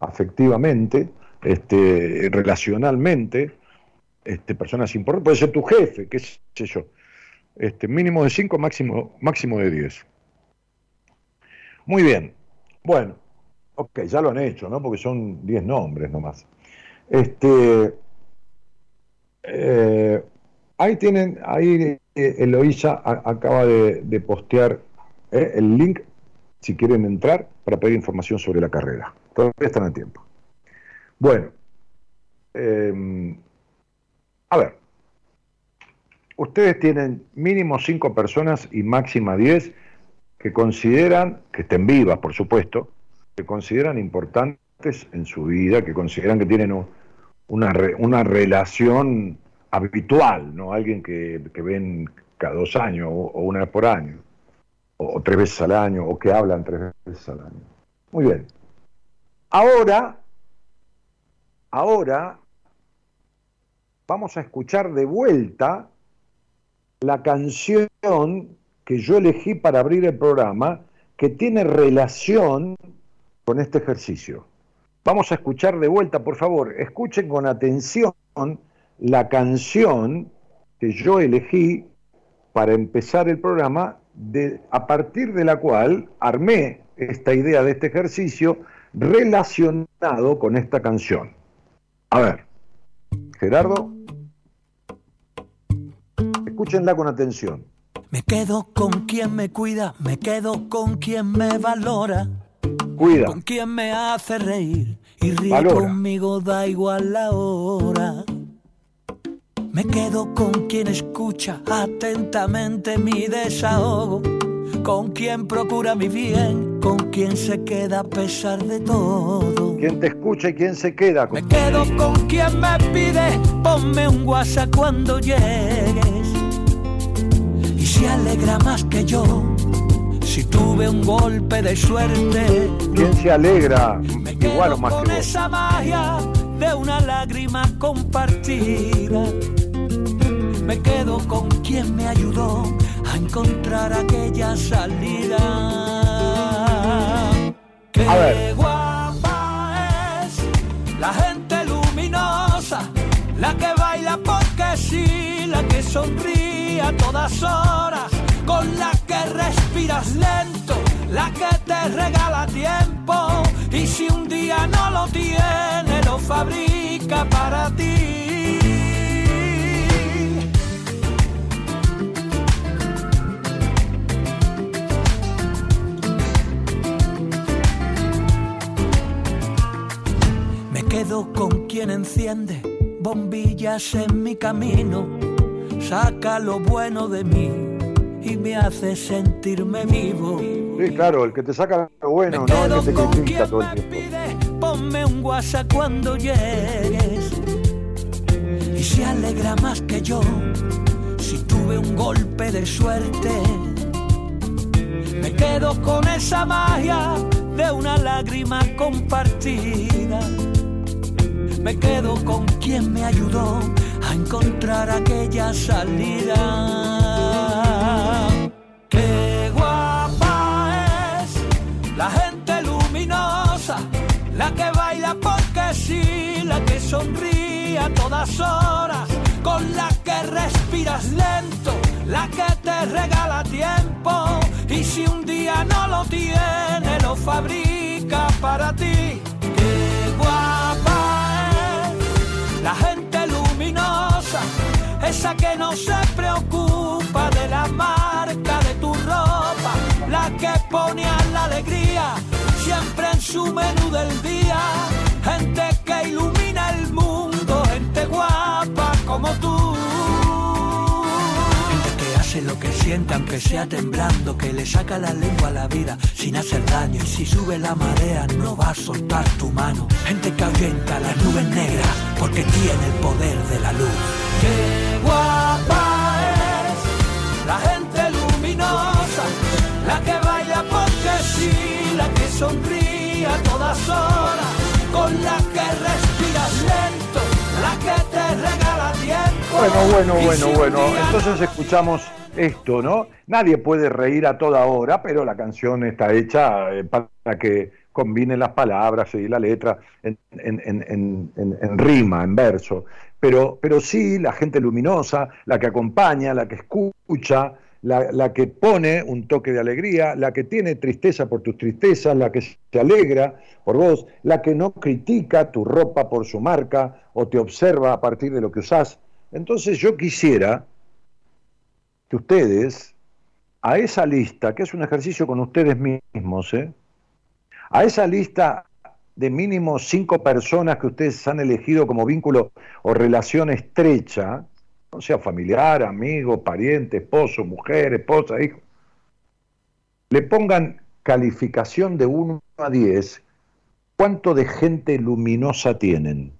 afectivamente, este, relacionalmente, este, personas importantes, puede ser tu jefe, qué sé yo. Este, mínimo de 5, máximo, máximo de 10. Muy bien. Bueno, ok, ya lo han hecho, ¿no? Porque son 10 nombres nomás. Este, eh, ahí tienen, ahí eh, Eloísa acaba de, postear eh, el link si quieren entrar para pedir información sobre la carrera. Todavía están a tiempo. Bueno, a ver, ustedes tienen mínimo cinco personas y máxima diez que consideran, que estén vivas por supuesto, que consideran importantes en su vida, que consideran que tienen una, una relación habitual, ¿no? Alguien que, ven cada dos años o, una vez por año, o tres veces al año, o que hablan tres veces al año. Muy bien. Ahora, ahora vamos a escuchar de vuelta la canción que yo elegí para abrir el programa, que tiene relación con este ejercicio. Vamos a escuchar de vuelta, por favor, escuchen con atención la canción que yo elegí para empezar el programa, a partir de la cual armé esta idea de este ejercicio relacionado con esta canción. A ver, Gerardo, escúchenla con atención. Me quedo con quien me cuida, me quedo con quien me valora. Cuida. Con quien me hace reír y ríe conmigo, da igual la hora. Me quedo con quien escucha atentamente mi desahogo con quien procura mi bien, con quien se queda a pesar de todo. Quien te escucha y quien se queda. Me quedo con quien me pide, ponme un WhatsApp cuando llegues. Y se alegra más que yo, si tuve un golpe de suerte. ¿Quién se alegra igual o más con que esa magia de una lágrima compartida. Me quedo con quien me ayudó a encontrar aquella salida. Qué guapa es la gente luminosa, la que baila porque sí, la que sonríe a todas horas, con la que respiras lento la que te regala tiempo y si un día no lo tiene, lo fabrica para ti. Me quedo con quien enciende bombillas en mi camino, saca lo bueno de mí y me hace sentirme vivo. Sí, claro, el que te saca lo bueno, no el que te critica todo el tiempo. Pide, ponme un WhatsApp cuando llegues y se alegra más que yo si tuve un golpe de suerte. Me quedo con esa magia de una lágrima compartida me quedo con quien me ayudó a encontrar aquella salida. Todas horas, con la que respiras lento, la que te regala tiempo y si un día no lo tiene, lo fabrica para ti. Qué guapa la gente luminosa, esa que no se preocupa de la marca de tu ropa, la que pone a la alegría siempre en su menú del día, gente que ilumina como tú hace lo que siente aunque sea temblando, que le saca la lengua a la vida sin hacer daño. Y si sube la marea no va a soltar tu mano. Gente que ahuyenta las nubes negras porque tiene el poder de la luz. Qué guapa Bueno, bueno, bueno, bueno. Entonces escuchamos esto, ¿no? Nadie puede reír a toda hora, pero la canción está hecha eh, para que combine las palabras y la letra en, rima, en verso. Pero, pero sí, la gente luminosa, la que acompaña, la que escucha, la, la, que pone un toque de alegría, la que tiene tristeza por tus tristezas, la que se alegra por vos, la que no critica tu ropa por su marca o te observa a partir de lo que usás. Entonces yo quisiera que ustedes a esa lista, que es un ejercicio con ustedes mismos, ¿eh? a esa lista de mínimo cinco personas que ustedes han elegido como vínculo o relación estrecha, no sea familiar, amigo, pariente, esposo, mujer, esposa, hijo, le pongan calificación de 1 a 10, ¿cuánto de gente luminosa tienen?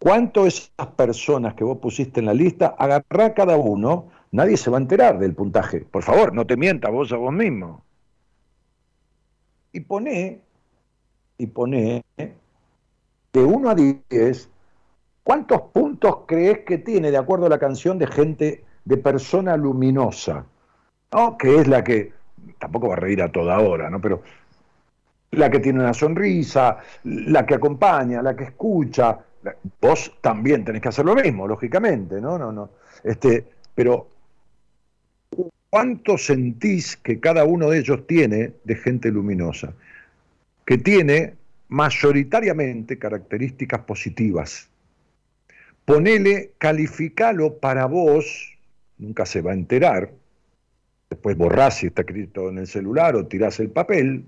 ¿Cuánto esas personas que vos pusiste en la lista, agarrá cada uno, nadie se va a enterar del puntaje. Por favor, no te mientas vos a vos mismo. Y pone, y pone de 1 a 10, ¿cuántos puntos crees que tiene, de acuerdo a la canción, de gente, de persona luminosa? ¿No? Que es la que, tampoco va a reír a toda hora, ¿no? Pero la que tiene una sonrisa, la que acompaña, la que escucha. Vos también tenés que hacer lo mismo, lógicamente, ¿no? No, no. Este, pero ¿Cuánto sentís que cada uno de ellos tiene de gente luminosa? Que tiene mayoritariamente características positivas. Ponele, calificalo para vos, nunca se va a enterar, después borrás si está escrito en el celular o tirás el papel,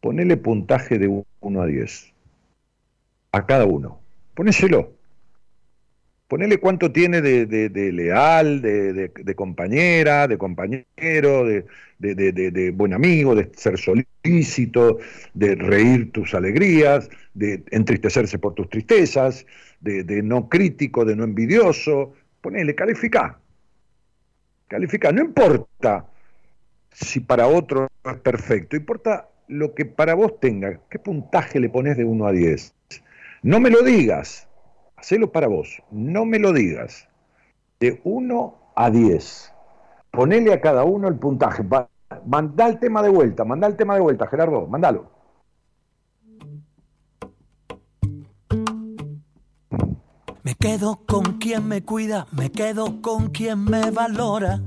ponele puntaje de 1 a 10 a cada uno. Ponéselo. Ponele cuánto tiene de, leal, de, compañera, de compañero, de, buen amigo, de ser solícito, de reír tus alegrías, de entristecerse por tus tristezas, de, no crítico, de no envidioso. Ponele, califica. Califica. No importa si para otro es perfecto, importa lo que para vos tenga. ¿Qué puntaje le pones de 1 a 10? No me lo digas hacelo para vos, no me lo digas. De 1 a 10. Ponele a cada uno el puntaje. Mandá el tema de vuelta, mandá el tema de vuelta, Gerardo, mandalo. Me quedo con quien me cuida, me quedo con quien me valora,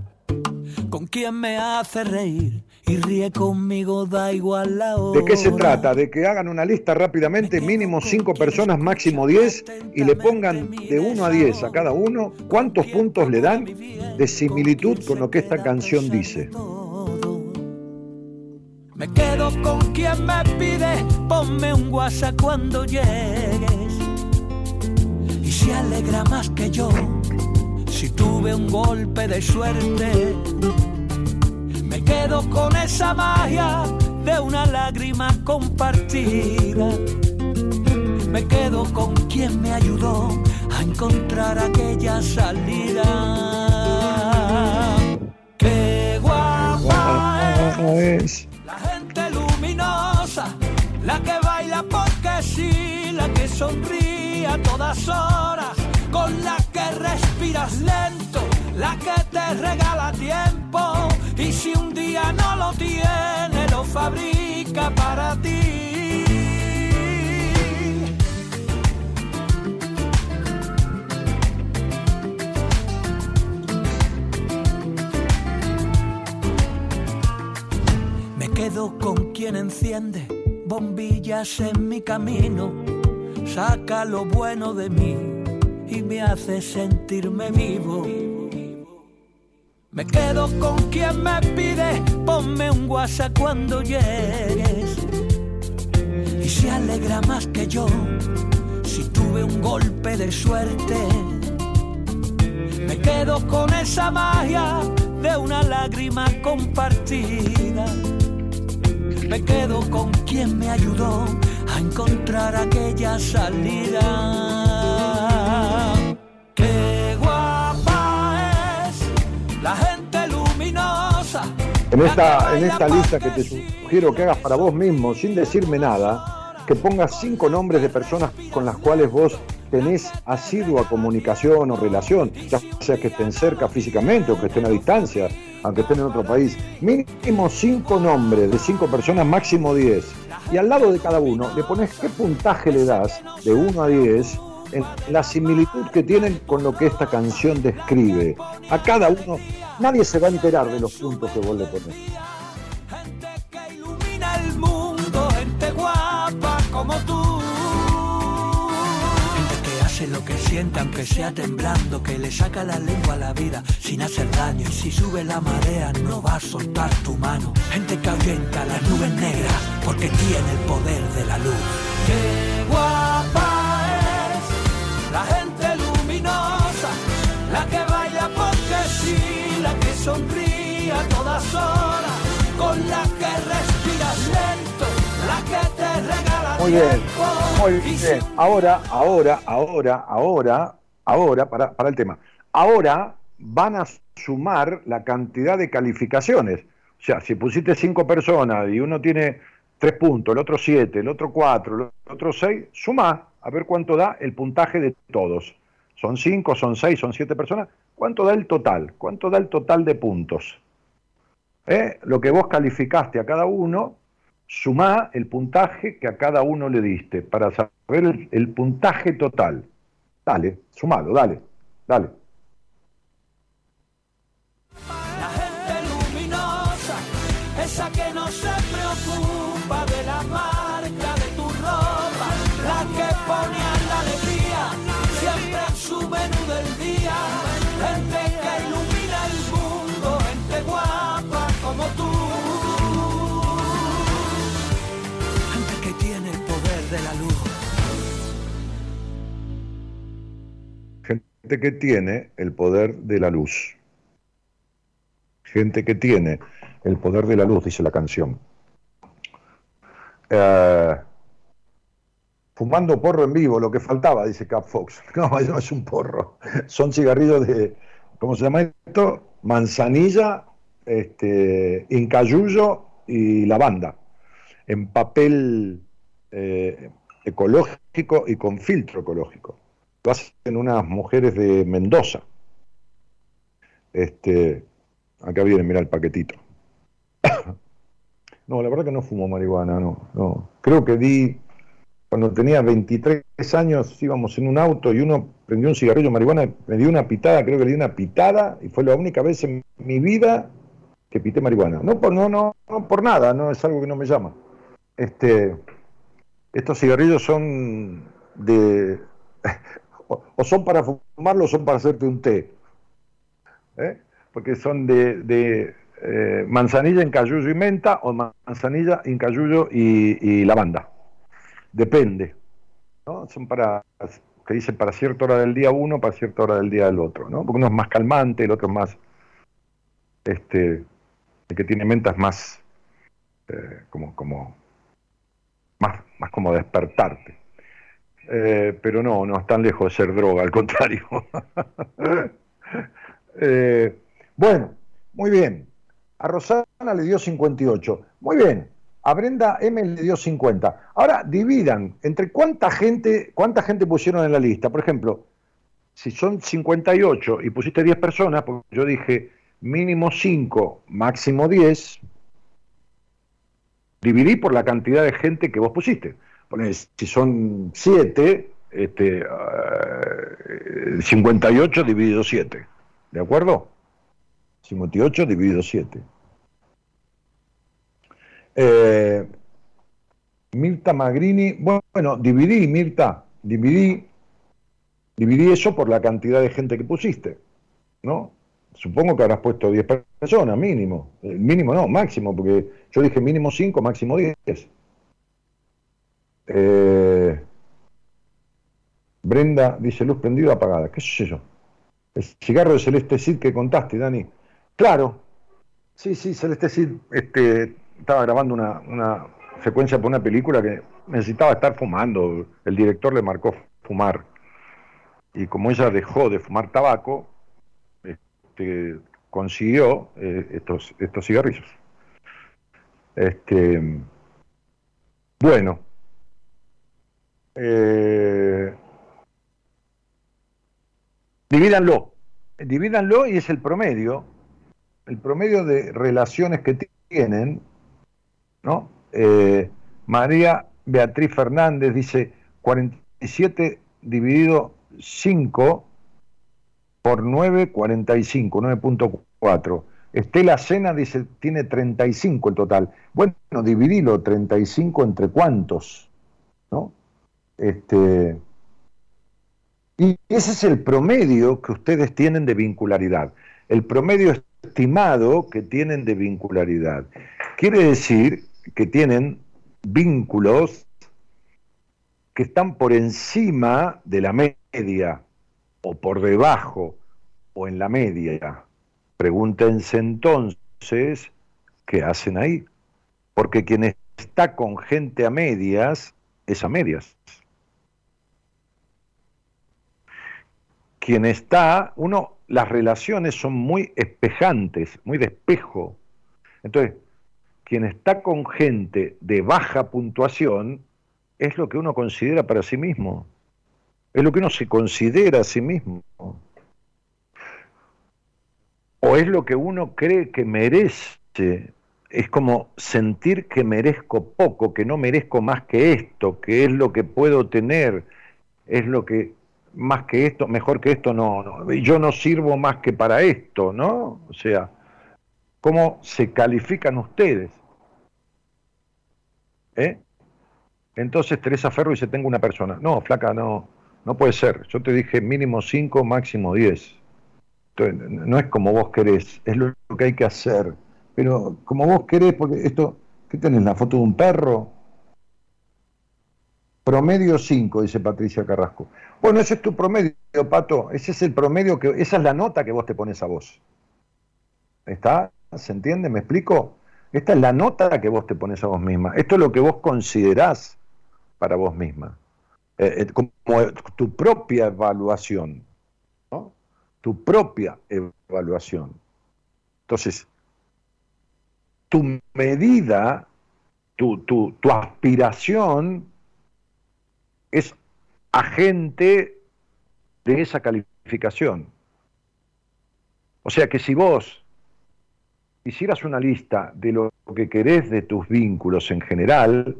con quien me hace reír y ríe conmigo, da igual la hora. ¿De qué se trata? De que hagan una lista rápidamente, mínimo 5 personas, máximo 10, y le pongan de 1 a 10 a cada uno cuántos puntos le dan de similitud con lo que esta canción dice. Me quedo con quien me pide, ponme un WhatsApp cuando llegues. Y se alegra más que yo si tuve un golpe de suerte. Quedo con esa magia de una lágrima compartida. Me quedo con quien me ayudó a encontrar aquella salida. Qué guapa es la gente luminosa, la que baila porque sí, la que sonríe a todas horas, con la que respiras lento, la que te regala tiempo, y si un día no lo tiene, lo fabrica para ti. Me quedo con quien enciende bombillas en mi camino, saca lo bueno de mí y me hace sentirme vivo. Me quedo con quien me pide, ponme un WhatsApp cuando llegues. Y se alegra más que yo si tuve un golpe de suerte. Me quedo con esa magia de una lágrima compartida. Me quedo con quien me ayudó a encontrar aquella salida. En esta, en esta lista que te sugiero que hagas para vos mismo, sin decirme nada, que pongas cinco nombres de personas con las cuales vos tenés asidua comunicación o relación, ya sea que estén cerca físicamente o que estén a distancia, aunque estén en otro país. Mínimo cinco nombres de cinco personas, máximo diez. Y al lado de cada uno le pones qué puntaje le das de 1 a 10 en la similitud que tienen con lo que esta canción describe. A cada uno, nadie se va a enterar de los puntos que vos le pones. Gente que ilumina el mundo, gente guapa como tú. Gente que hace lo que siente aunque sea temblando, que le saca la lengua a la vida sin hacer daño. Y si sube la marea no va a soltar tu mano. Gente que ahuyenta las nubes negras porque tiene el poder de la luz. Qué guapa la que baila porque sí, la que sonríe a todas horas, con la que respiras lento, la que te regala Muy bien, muy bien. Ahora, ahora, ahora, ahora, ahora, para, para el tema. Ahora van a sumar la cantidad de calificaciones. O sea, si pusiste cinco personas y uno tiene tres puntos, el otro siete, el otro cuatro, el otro seis, suma a ver cuánto da el puntaje de todos. Son cinco, son seis, son siete personas. ¿Cuánto da el total? ¿Cuánto da el total de puntos? ¿Eh? Lo que vos calificaste a cada uno, sumá el puntaje que a cada uno le diste para saber el, el puntaje total. Dale, sumalo, dale, dale. Que tiene el poder de la luz. Gente que tiene el poder de la luz, dice la canción. Eh, fumando porro en vivo, lo que faltaba, dice Cap Fox. No, no es un porro. Son cigarrillos de, ¿cómo se llama esto? Manzanilla, este, incayuyo y lavanda. En papel eh, ecológico y con filtro ecológico. Lo hacen unas mujeres de Mendoza. Este, acá viene, mira el paquetito. No, la verdad que no fumo marihuana, no, no. Creo que di, cuando tenía 23 años íbamos en un auto y uno prendió un cigarrillo de marihuana, me dio una pitada, creo que le di una pitada y fue la única vez en mi vida que pité marihuana. No por, no, no, por nada, no es algo que no me llama. Este, estos cigarrillos son de. O son para fumarlo o son para hacerte un té. ¿eh? Porque son de, eh, manzanilla, incayuyo y menta o manzanilla, incayuyo y, y lavanda. Depende. ¿no? Son para, que dicen para cierta hora del día uno, para cierta hora del día del otro, ¿no? Porque uno es más calmante, el otro es más, este, el que tiene menta es más, eh, como, como, más, más como despertarte. Eh, pero no, no es tan lejos de ser droga, al contrario. Eh, bueno, muy bien. A Rosana le dio 58. Muy bien. A Brenda M le dio 50. Ahora dividan entre cuánta gente, cuánta gente pusieron en la lista. Por ejemplo, si son 58 y pusiste 10 personas, porque yo dije mínimo 5, máximo 10, dividí por la cantidad de gente que vos pusiste. Si son 7, este, 58 eh, dividido 7. ¿De acuerdo? 58 dividido 7. Eh, Mirta Magrini, bueno, dividí, Mirta, dividí, dividí eso por la cantidad de gente que pusiste, ¿no? supongo que habrás puesto 10 personas, mínimo. Eh, mínimo no, máximo, porque yo dije mínimo 5, máximo 10. Eh, Brenda dice luz prendida apagada. ¿Qué es eso? El cigarro de Celeste Cid que contaste, Dani. Claro. Sí, sí, Celeste Cid este, estaba grabando una, una secuencia para una película que necesitaba estar fumando. El director le marcó fumar. Y como ella dejó de fumar tabaco, este, consiguió eh, estos, estos cigarrillos. Este, bueno, eh, divídanlo, divídanlo y es el promedio, el promedio de relaciones que tienen, ¿no? Eh, María Beatriz Fernández dice 47 dividido 5 por 9,45, 9.4. Estela Cena dice, tiene 35 en total. Bueno, dividilo, 35 entre cuántos, ¿no? Este, y ese es el promedio que ustedes tienen de vincularidad, el promedio estimado que tienen de vincularidad. Quiere decir que tienen vínculos que están por encima de la media o por debajo o en la media. Pregúntense entonces qué hacen ahí. Porque quien está con gente a medias es a medias. Quien está, uno, las relaciones son muy espejantes, muy de espejo. Entonces, quien está con gente de baja puntuación es lo que uno considera para sí mismo es lo que uno se considera a sí mismo. O es lo que uno cree que merece. Es como sentir que merezco poco, que no merezco más que esto, que es lo que puedo tener, es lo que más que esto, mejor que esto, no, no. Yo no sirvo más que para esto, ¿no? O sea, ¿cómo se califican ustedes? ¿Eh? Entonces Teresa Ferro dice, tengo una persona. No, flaca, no. No puede ser. Yo te dije mínimo 5, máximo 10. no es como vos querés, es lo que hay que hacer. Pero como vos querés, porque esto, ¿qué tenés? ¿La foto de un perro? Promedio 5, dice Patricia Carrasco. Bueno, ese es tu promedio, Pato. Ese es el promedio, que esa es la nota que vos te pones a vos. ¿Está? ¿Se entiende? ¿Me explico? Esta es la nota que vos te pones a vos misma. Esto es lo que vos considerás para vos misma. Eh, eh, como tu propia evaluación, ¿no? tu propia evaluación. Entonces, tu medida, tu, tu, tu aspiración es agente de esa calificación. O sea que si vos hicieras una lista de lo que querés de tus vínculos en general,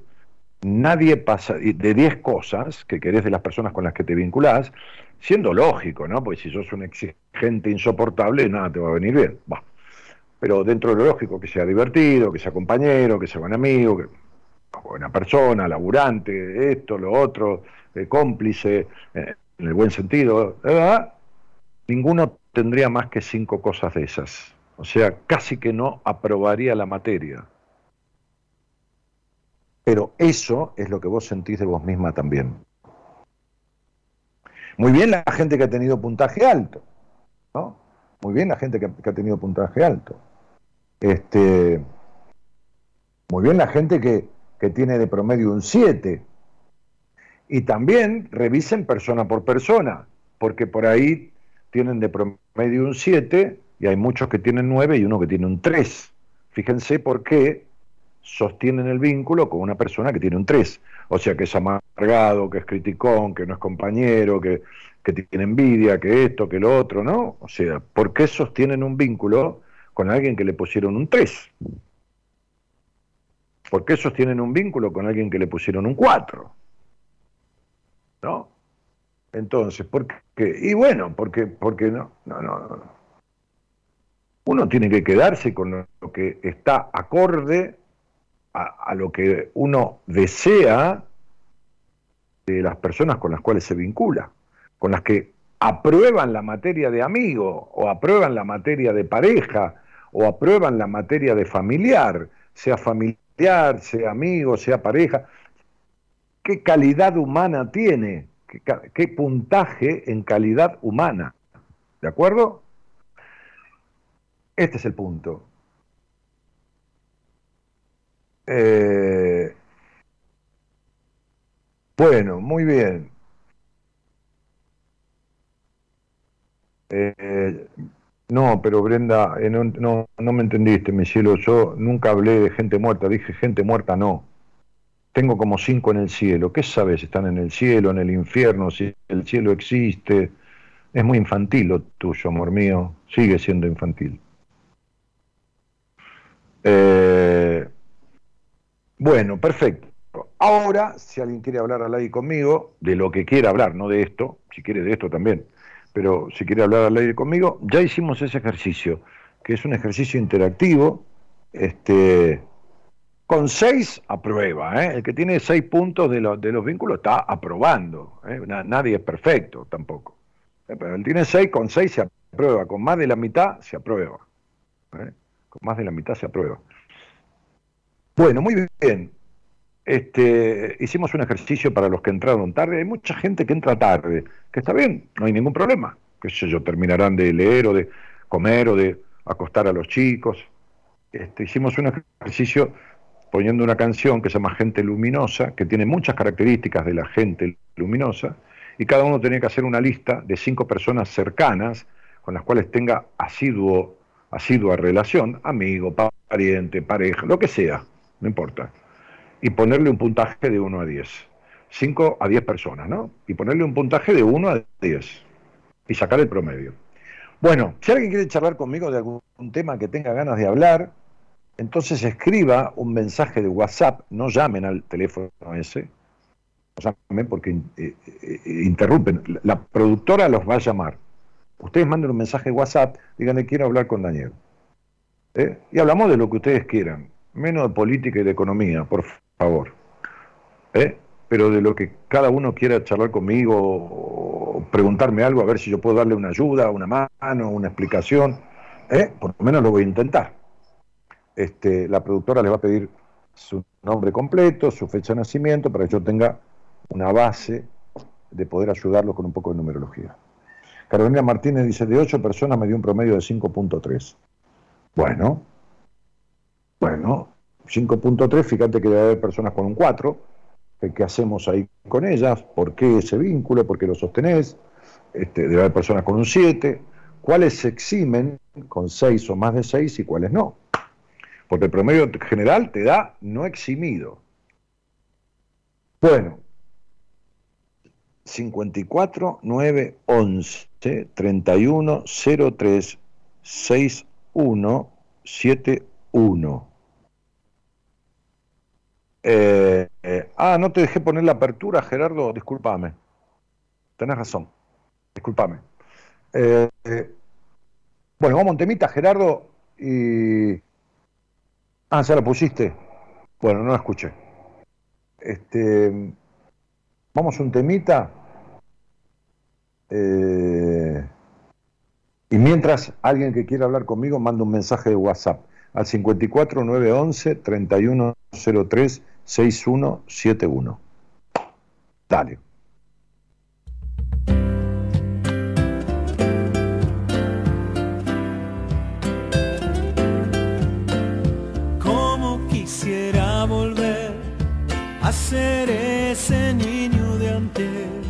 nadie pasa de 10 cosas que querés de las personas con las que te vinculás, siendo lógico, ¿no? Porque si sos un exigente insoportable, nada te va a venir bien. pero dentro de lo lógico, que sea divertido, que sea compañero, que sea buen amigo, que buena persona, laburante, esto, lo otro, eh, cómplice, eh, en el buen sentido, ¿verdad? ninguno tendría más que cinco cosas de esas. O sea, casi que no aprobaría la materia. Pero eso es lo que vos sentís de vos misma también. Muy bien la gente que ha tenido puntaje alto, ¿no? Muy bien la gente que, ha tenido puntaje alto. Este, muy bien la gente que, que tiene de promedio un 7. Y también revisen persona por persona, porque por ahí tienen de promedio un 7 y hay muchos que tienen 9 y uno que tiene un 3. Fíjense por qué sostienen el vínculo con una persona que tiene un 3. O sea, que es amargado, que es criticón, que no es compañero, que, que tiene envidia, que esto, que lo otro, ¿no? O sea, ¿por qué sostienen un vínculo con alguien que le pusieron un 3? ¿Por qué sostienen un vínculo con alguien que le pusieron un 4? ¿No? Entonces, ¿por qué? Y bueno, porque, porque no, no, no. Uno tiene que quedarse con lo que está acorde a, lo que uno desea de las personas con las cuales se vincula, con las que aprueban la materia de amigo, o aprueban la materia de pareja, o aprueban la materia de familiar, sea familiar, sea amigo, sea pareja. ¿Qué calidad humana tiene? ¿Qué, qué puntaje en calidad humana? ¿De acuerdo? Este es el punto. Eh, bueno, muy bien. Eh, no, pero Brenda, eh, no, no, me entendiste, mi cielo. Yo nunca hablé de gente muerta, dije gente muerta no. Tengo como cinco en el cielo. ¿Qué sabes? Están en el cielo, en el infierno, si el cielo existe. Es muy infantil lo tuyo, amor mío. Sigue siendo infantil. Eh, bueno, perfecto. Ahora, si alguien quiere hablar al aire conmigo, de lo que quiera hablar, no de esto, si quiere de esto también, pero si quiere hablar al aire conmigo, ya hicimos ese ejercicio, que es un ejercicio interactivo, este, con seis aprueba, ¿eh? el que tiene seis puntos de, de los vínculos está aprobando, ¿eh? nadie es perfecto tampoco, ¿eh? pero él tiene seis, con seis se aprueba, con más de la mitad se aprueba, con más de la mitad se aprueba. Bueno, muy bien. Este, hicimos un ejercicio para los que entraron tarde. Hay mucha gente que entra tarde, que está bien, no hay ningún problema. Que sé yo, terminarán de leer o de comer o de acostar a los chicos. Este, hicimos un ejercicio poniendo una canción que se llama Gente Luminosa, que tiene muchas características de la gente luminosa, y cada uno tenía que hacer una lista de cinco personas cercanas con las cuales tenga asiduo, asidua relación, amigo, pariente, pareja, lo que sea no importa, y ponerle un puntaje de 1 a 10. 5 a 10 personas, ¿no? Y ponerle un puntaje de 1 a 10. Y sacar el promedio. Bueno, si alguien quiere charlar conmigo de algún tema que tenga ganas de hablar, entonces escriba un mensaje de WhatsApp, no llamen al teléfono ese, no llamen porque eh, eh, interrumpen, la productora los va a llamar. Ustedes manden un mensaje de WhatsApp, díganle quiero hablar con Daniel. ¿Eh? Y hablamos de lo que ustedes quieran menos de política y de economía, por favor. ¿Eh? Pero de lo que cada uno quiera charlar conmigo preguntarme algo, a ver si yo puedo darle una ayuda, una mano, una explicación, ¿eh? por lo menos lo voy a intentar. Este, la productora le va a pedir su nombre completo, su fecha de nacimiento, para que yo tenga una base de poder ayudarlo con un poco de numerología. Carolina Martínez dice, de 8 personas me dio un promedio de 5.3. Bueno, bueno, 5.3, fíjate que debe haber personas con un 4. ¿Qué hacemos ahí con ellas? ¿Por qué ese vínculo? ¿Por qué lo sostenés? Este, debe haber personas con un 7. ¿Cuáles se eximen con 6 o más de 6 y cuáles no? Porque el promedio general te da no eximido. Bueno, 54 9 11 31 03 61 71 eh, eh, ah, no te dejé poner la apertura, Gerardo, discúlpame. Tenés razón, discúlpame. Eh, bueno, vamos a un temita, Gerardo, y... Ah, ¿ya la pusiste? Bueno, no la escuché. Este, vamos un temita. Eh, y mientras alguien que quiera hablar conmigo manda un mensaje de WhatsApp al 54 911 3103 6171. Dale. ser ese niño de antes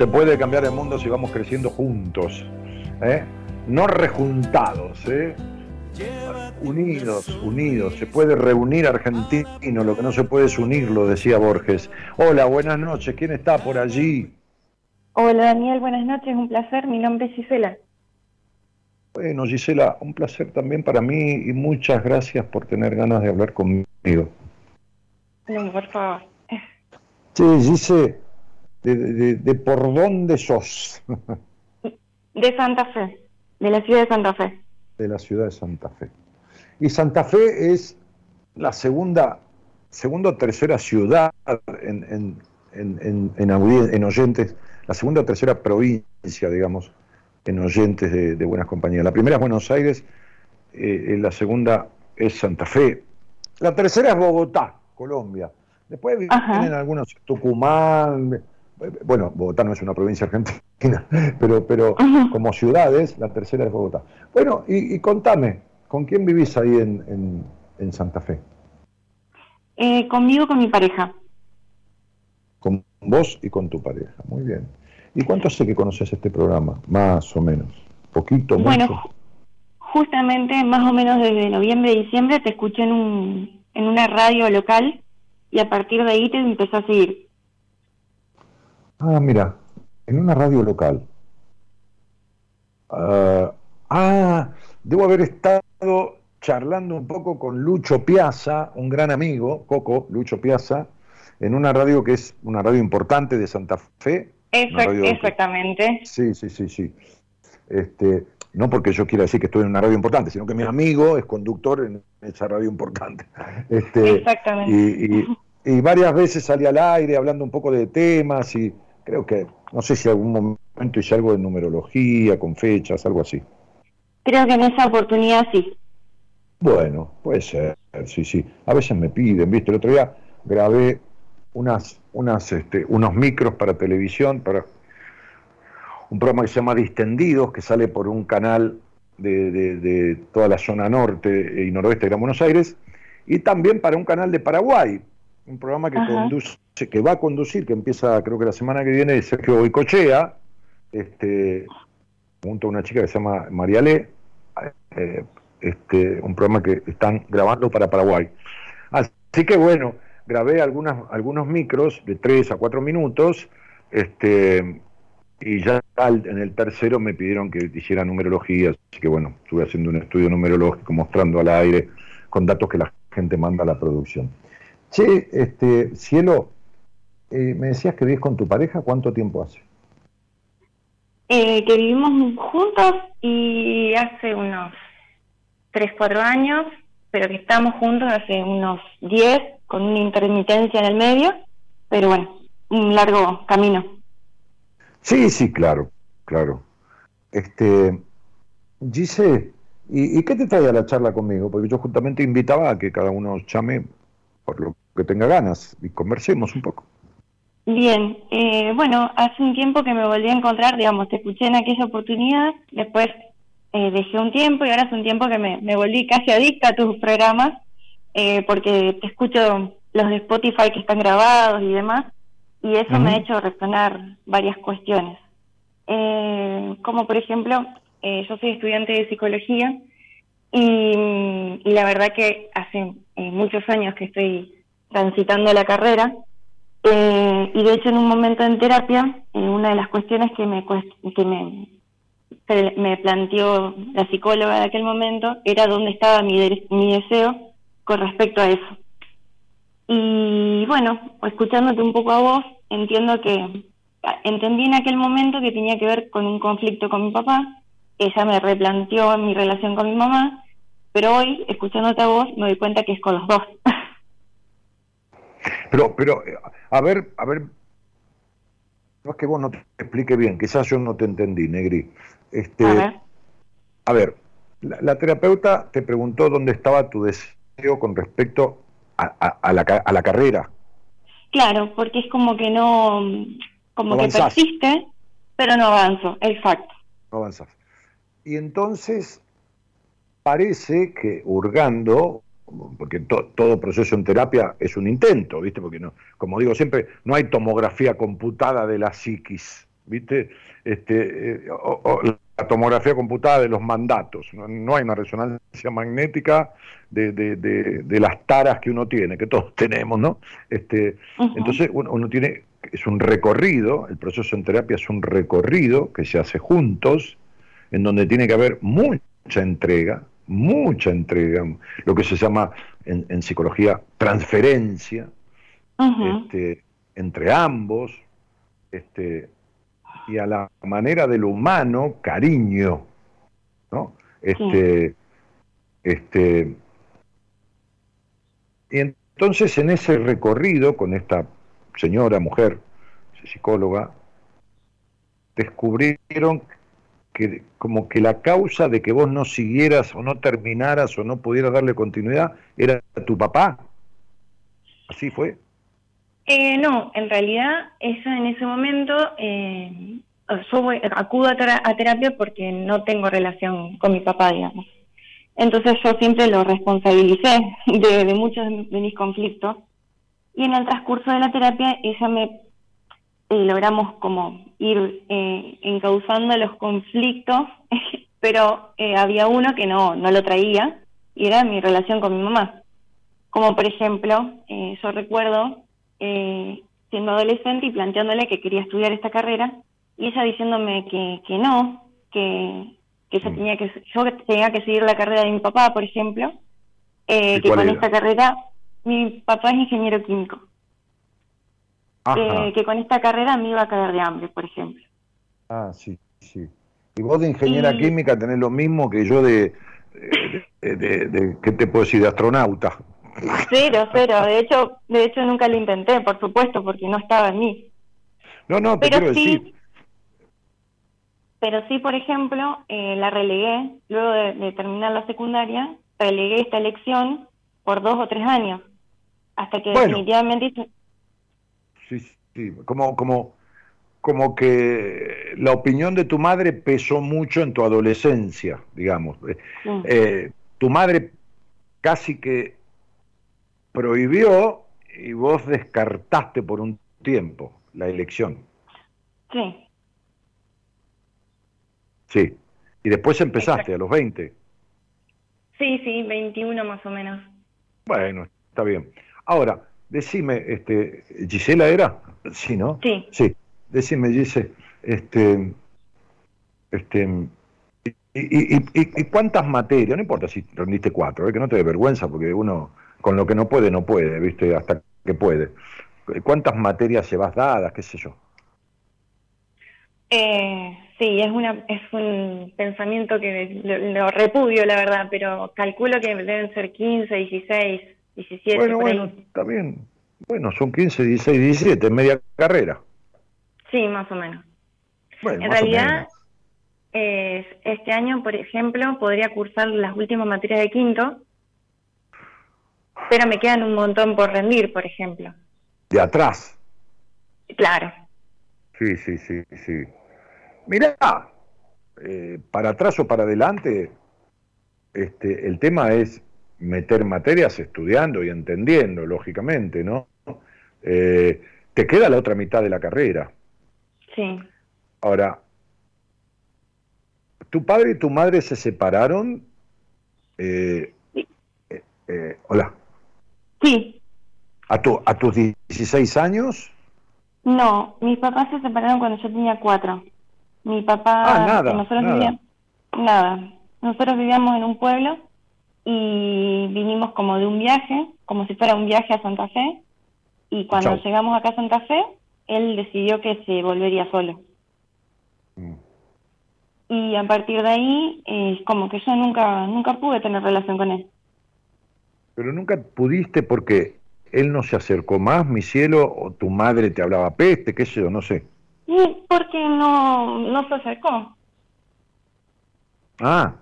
Se puede cambiar el mundo si vamos creciendo juntos, ¿eh? no rejuntados, ¿eh? unidos, unidos. Se puede reunir argentino, lo que no se puede es unirlo, decía Borges. Hola, buenas noches, ¿quién está por allí? Hola Daniel, buenas noches, un placer, mi nombre es Gisela. Bueno, Gisela, un placer también para mí y muchas gracias por tener ganas de hablar conmigo. No, por favor. Sí, dice, de, por dónde sos? De Santa Fe, de la ciudad de Santa Fe. De la ciudad de Santa Fe. Y Santa Fe es la segunda, segunda o tercera ciudad en, en, en, en, oyentes, la segunda o tercera provincia, digamos, en oyentes de, Buenas Compañías. La primera es Buenos Aires, eh, la segunda es Santa Fe, la tercera es Bogotá, Colombia. Después vienen algunos, Tucumán, bueno, Bogotá no es una provincia argentina, pero, pero como ciudades, la tercera es Bogotá. Bueno, y, contame, ¿con quién vivís ahí en, en, Santa Fe? Eh, conmigo, con mi pareja. Con vos y con tu pareja, muy bien. ¿Y cuánto hace que conoces este programa? Más o menos. ¿Poquito? Bueno, justamente más o menos desde noviembre, diciembre te escuché en un en una radio local y a partir de ahí te empezó a seguir. Ah, mira, en una radio local. ah, ah debo haber estado charlando un poco con Lucho Piazza, un gran amigo, Coco, Lucho Piazza, en una radio que es una radio importante de Santa Fe. exactamente. Sí, sí, sí, sí. Este, no porque yo quiera decir que estoy en una radio importante, sino que mi amigo es conductor en esa radio importante. Este, Exactamente. Y, varias veces salí al aire hablando un poco de temas y creo que, no sé si algún momento hice algo de numerología, con fechas, algo así. Creo que en esa oportunidad sí. Bueno, puede ser, sí, sí. A veces me piden, ¿viste? El otro día grabé unas, unas, este, unos micros para televisión, para un programa que se llama Distendidos, que sale por un canal de, toda la zona norte y noroeste de Gran Buenos Aires, y también para un canal de Paraguay, un programa que conduce, que va a conducir, que empieza creo que la semana que viene, Sergio Boicochea, este, junto a una chica que se llama Mariale, eh, este, un programa que están grabando para Paraguay. Así que bueno, grabé algunas, algunos micros de 3 a 4 minutos, este, y ya en el tercero me pidieron que hiciera numerología, así que bueno, estuve haciendo un estudio numerológico mostrando al aire con datos que la gente manda a la producción. Che, este, Cielo, eh, me decías que vives con tu pareja, ¿cuánto tiempo hace? Eh, que vivimos juntos y hace unos 3, 4 años, pero que estamos juntos hace unos 10, con una intermitencia en el medio, pero bueno, un largo camino. Sí, sí, claro, claro. Este, Gise, ¿y, qué te trae a la charla conmigo? Porque yo justamente invitaba a que cada uno llame por lo que tenga ganas y conversemos un poco. Bien, eh, bueno, hace un tiempo que me volví a encontrar, digamos, te escuché en aquella oportunidad, después eh, dejé un tiempo y ahora hace un tiempo que me, me volví casi adicta a tus programas, eh, porque te escucho los de Spotify que están grabados y demás, y eso me ha hecho resonar varias cuestiones. Eh, como por ejemplo, eh, yo soy estudiante de psicología Y, la verdad que hace muchos años que estoy transitando la carrera eh, y de hecho en un momento en terapia, eh, una de las cuestiones que me, que me, planteó la psicóloga de aquel momento era dónde estaba mi, mi deseo con respecto a eso. Y bueno, escuchándote un poco a vos, entiendo que entendí en aquel momento que tenía que ver con un conflicto con mi papá, ella me replanteó mi relación con mi mamá, pero hoy, escuchándote a vos, me doy cuenta que es con los dos. Pero, pero, a ver, a ver, no es que vos no te explique bien, quizás yo no te entendí, Negri. Este, a ver, la, terapeuta te preguntó dónde estaba tu deseo con respecto a, la, a la carrera. Claro, porque es como que no, como que persiste, pero no avanzo, exacto. No avanzas. Y entonces parece que hurgando, porque todo proceso en terapia es un intento, ¿viste? Porque no, como digo siempre, no hay tomografía computada de la psiquis, ¿viste? Este, eh, la tomografía computada de los mandatos, no, hay una resonancia magnética de, de, las taras que uno tiene, que todos tenemos, ¿no? Este, Entonces uno tiene, es un recorrido, el proceso en terapia es un recorrido que se hace juntos, en donde tiene que haber mucha entrega, mucha entrega, lo que se llama en, psicología transferencia, este, entre ambos, este, y a la manera del humano, cariño, ¿no? Este, este, y entonces en ese recorrido con esta señora, mujer, psicóloga, descubrieron que como que la causa de que vos no siguieras o no terminaras o no pudieras darle continuidad era tu papá. ¿Así fue? Eh, no, en realidad esa en ese momento eh, yo acudo a, terapia porque no tengo relación con mi papá, digamos. Entonces yo siempre lo responsabilicé de, muchos de mis conflictos y en el transcurso de la terapia ella me eh, logramos como ir eh, encauzando los conflictos, pero eh, había uno que no, no lo traía y era mi relación con mi mamá. Como por ejemplo, eh, yo recuerdo siendo adolescente y planteándole que quería estudiar esta carrera y ella diciéndome que, que no, que, que yo, mm. tenía que yo tenía que seguir la carrera de mi papá, por ejemplo, que con esta carrera, mi papá es ingeniero químico que con esta carrera me iba a caer de hambre, por ejemplo. Ah, sí, sí. Y vos de ingeniera química tenés lo mismo que yo de, de, ¿qué te puedo decir? De astronauta. Cero, cero. De hecho, de hecho nunca lo intenté, por supuesto, porque no estaba en mí. No, no, te pero quiero sí, decir. Pero sí, por ejemplo, eh, la relegué, luego de, terminar la secundaria, relegué esta elección por dos o tres años, hasta que definitivamente sí, sí, como, como, como que la opinión de tu madre pesó mucho en tu adolescencia, digamos. Eh, eh, tu madre casi que prohibió y vos descartaste por un tiempo la elección. Sí. Sí. Y después empezaste a los 20. Sí, sí, 21 más o menos. Bueno, está bien. Ahora, Decime, este, Gisela era, sí, ¿no? Sí. Sí. Decime, Gisela, este, este, y, y, cuántas materias, no importa si rendiste cuatro, ¿eh? que no te dé vergüenza, porque uno con lo que no puede, no puede, ¿viste? Hasta que puede. ¿Cuántas materias llevas dadas, qué sé yo? Eh, sí, es, una, es un pensamiento que lo, repudio, la verdad, pero calculo que deben ser 15, 16. 17. Bueno, bueno, está bien. Bueno, son 15, 16, 17, media carrera. Sí, más o menos. en realidad, este año, por ejemplo, podría cursar las últimas materias de quinto, pero me quedan un montón por rendir, por ejemplo. ¿De atrás? Claro. Sí, sí, sí, sí. Mirá, eh, para atrás o para adelante, este, el tema es meter materias estudiando y entendiendo, lógicamente, ¿no? Eh, te queda la otra mitad de la carrera. Sí. Ahora, ¿tu padre y tu madre se separaron Eh, eh, hola. Sí. ¿A, tu, ¿A tus 16 años? No, mis papás se separaron cuando yo tenía cuatro. Mi papá... Ah, nada, nosotros nada. Vivíamos, nada. Nosotros vivíamos en un pueblo y vinimos como de un viaje, como si fuera un viaje a Santa Fe. Y cuando Chau. llegamos acá a Santa Fe, él decidió que se volvería solo. Mm. Y a partir de ahí, eh, como que yo nunca nunca pude tener relación con él. Pero nunca pudiste porque él no se acercó más, mi cielo, o tu madre te hablaba peste, qué sé yo, no sé. Y porque no, no se acercó. Ah,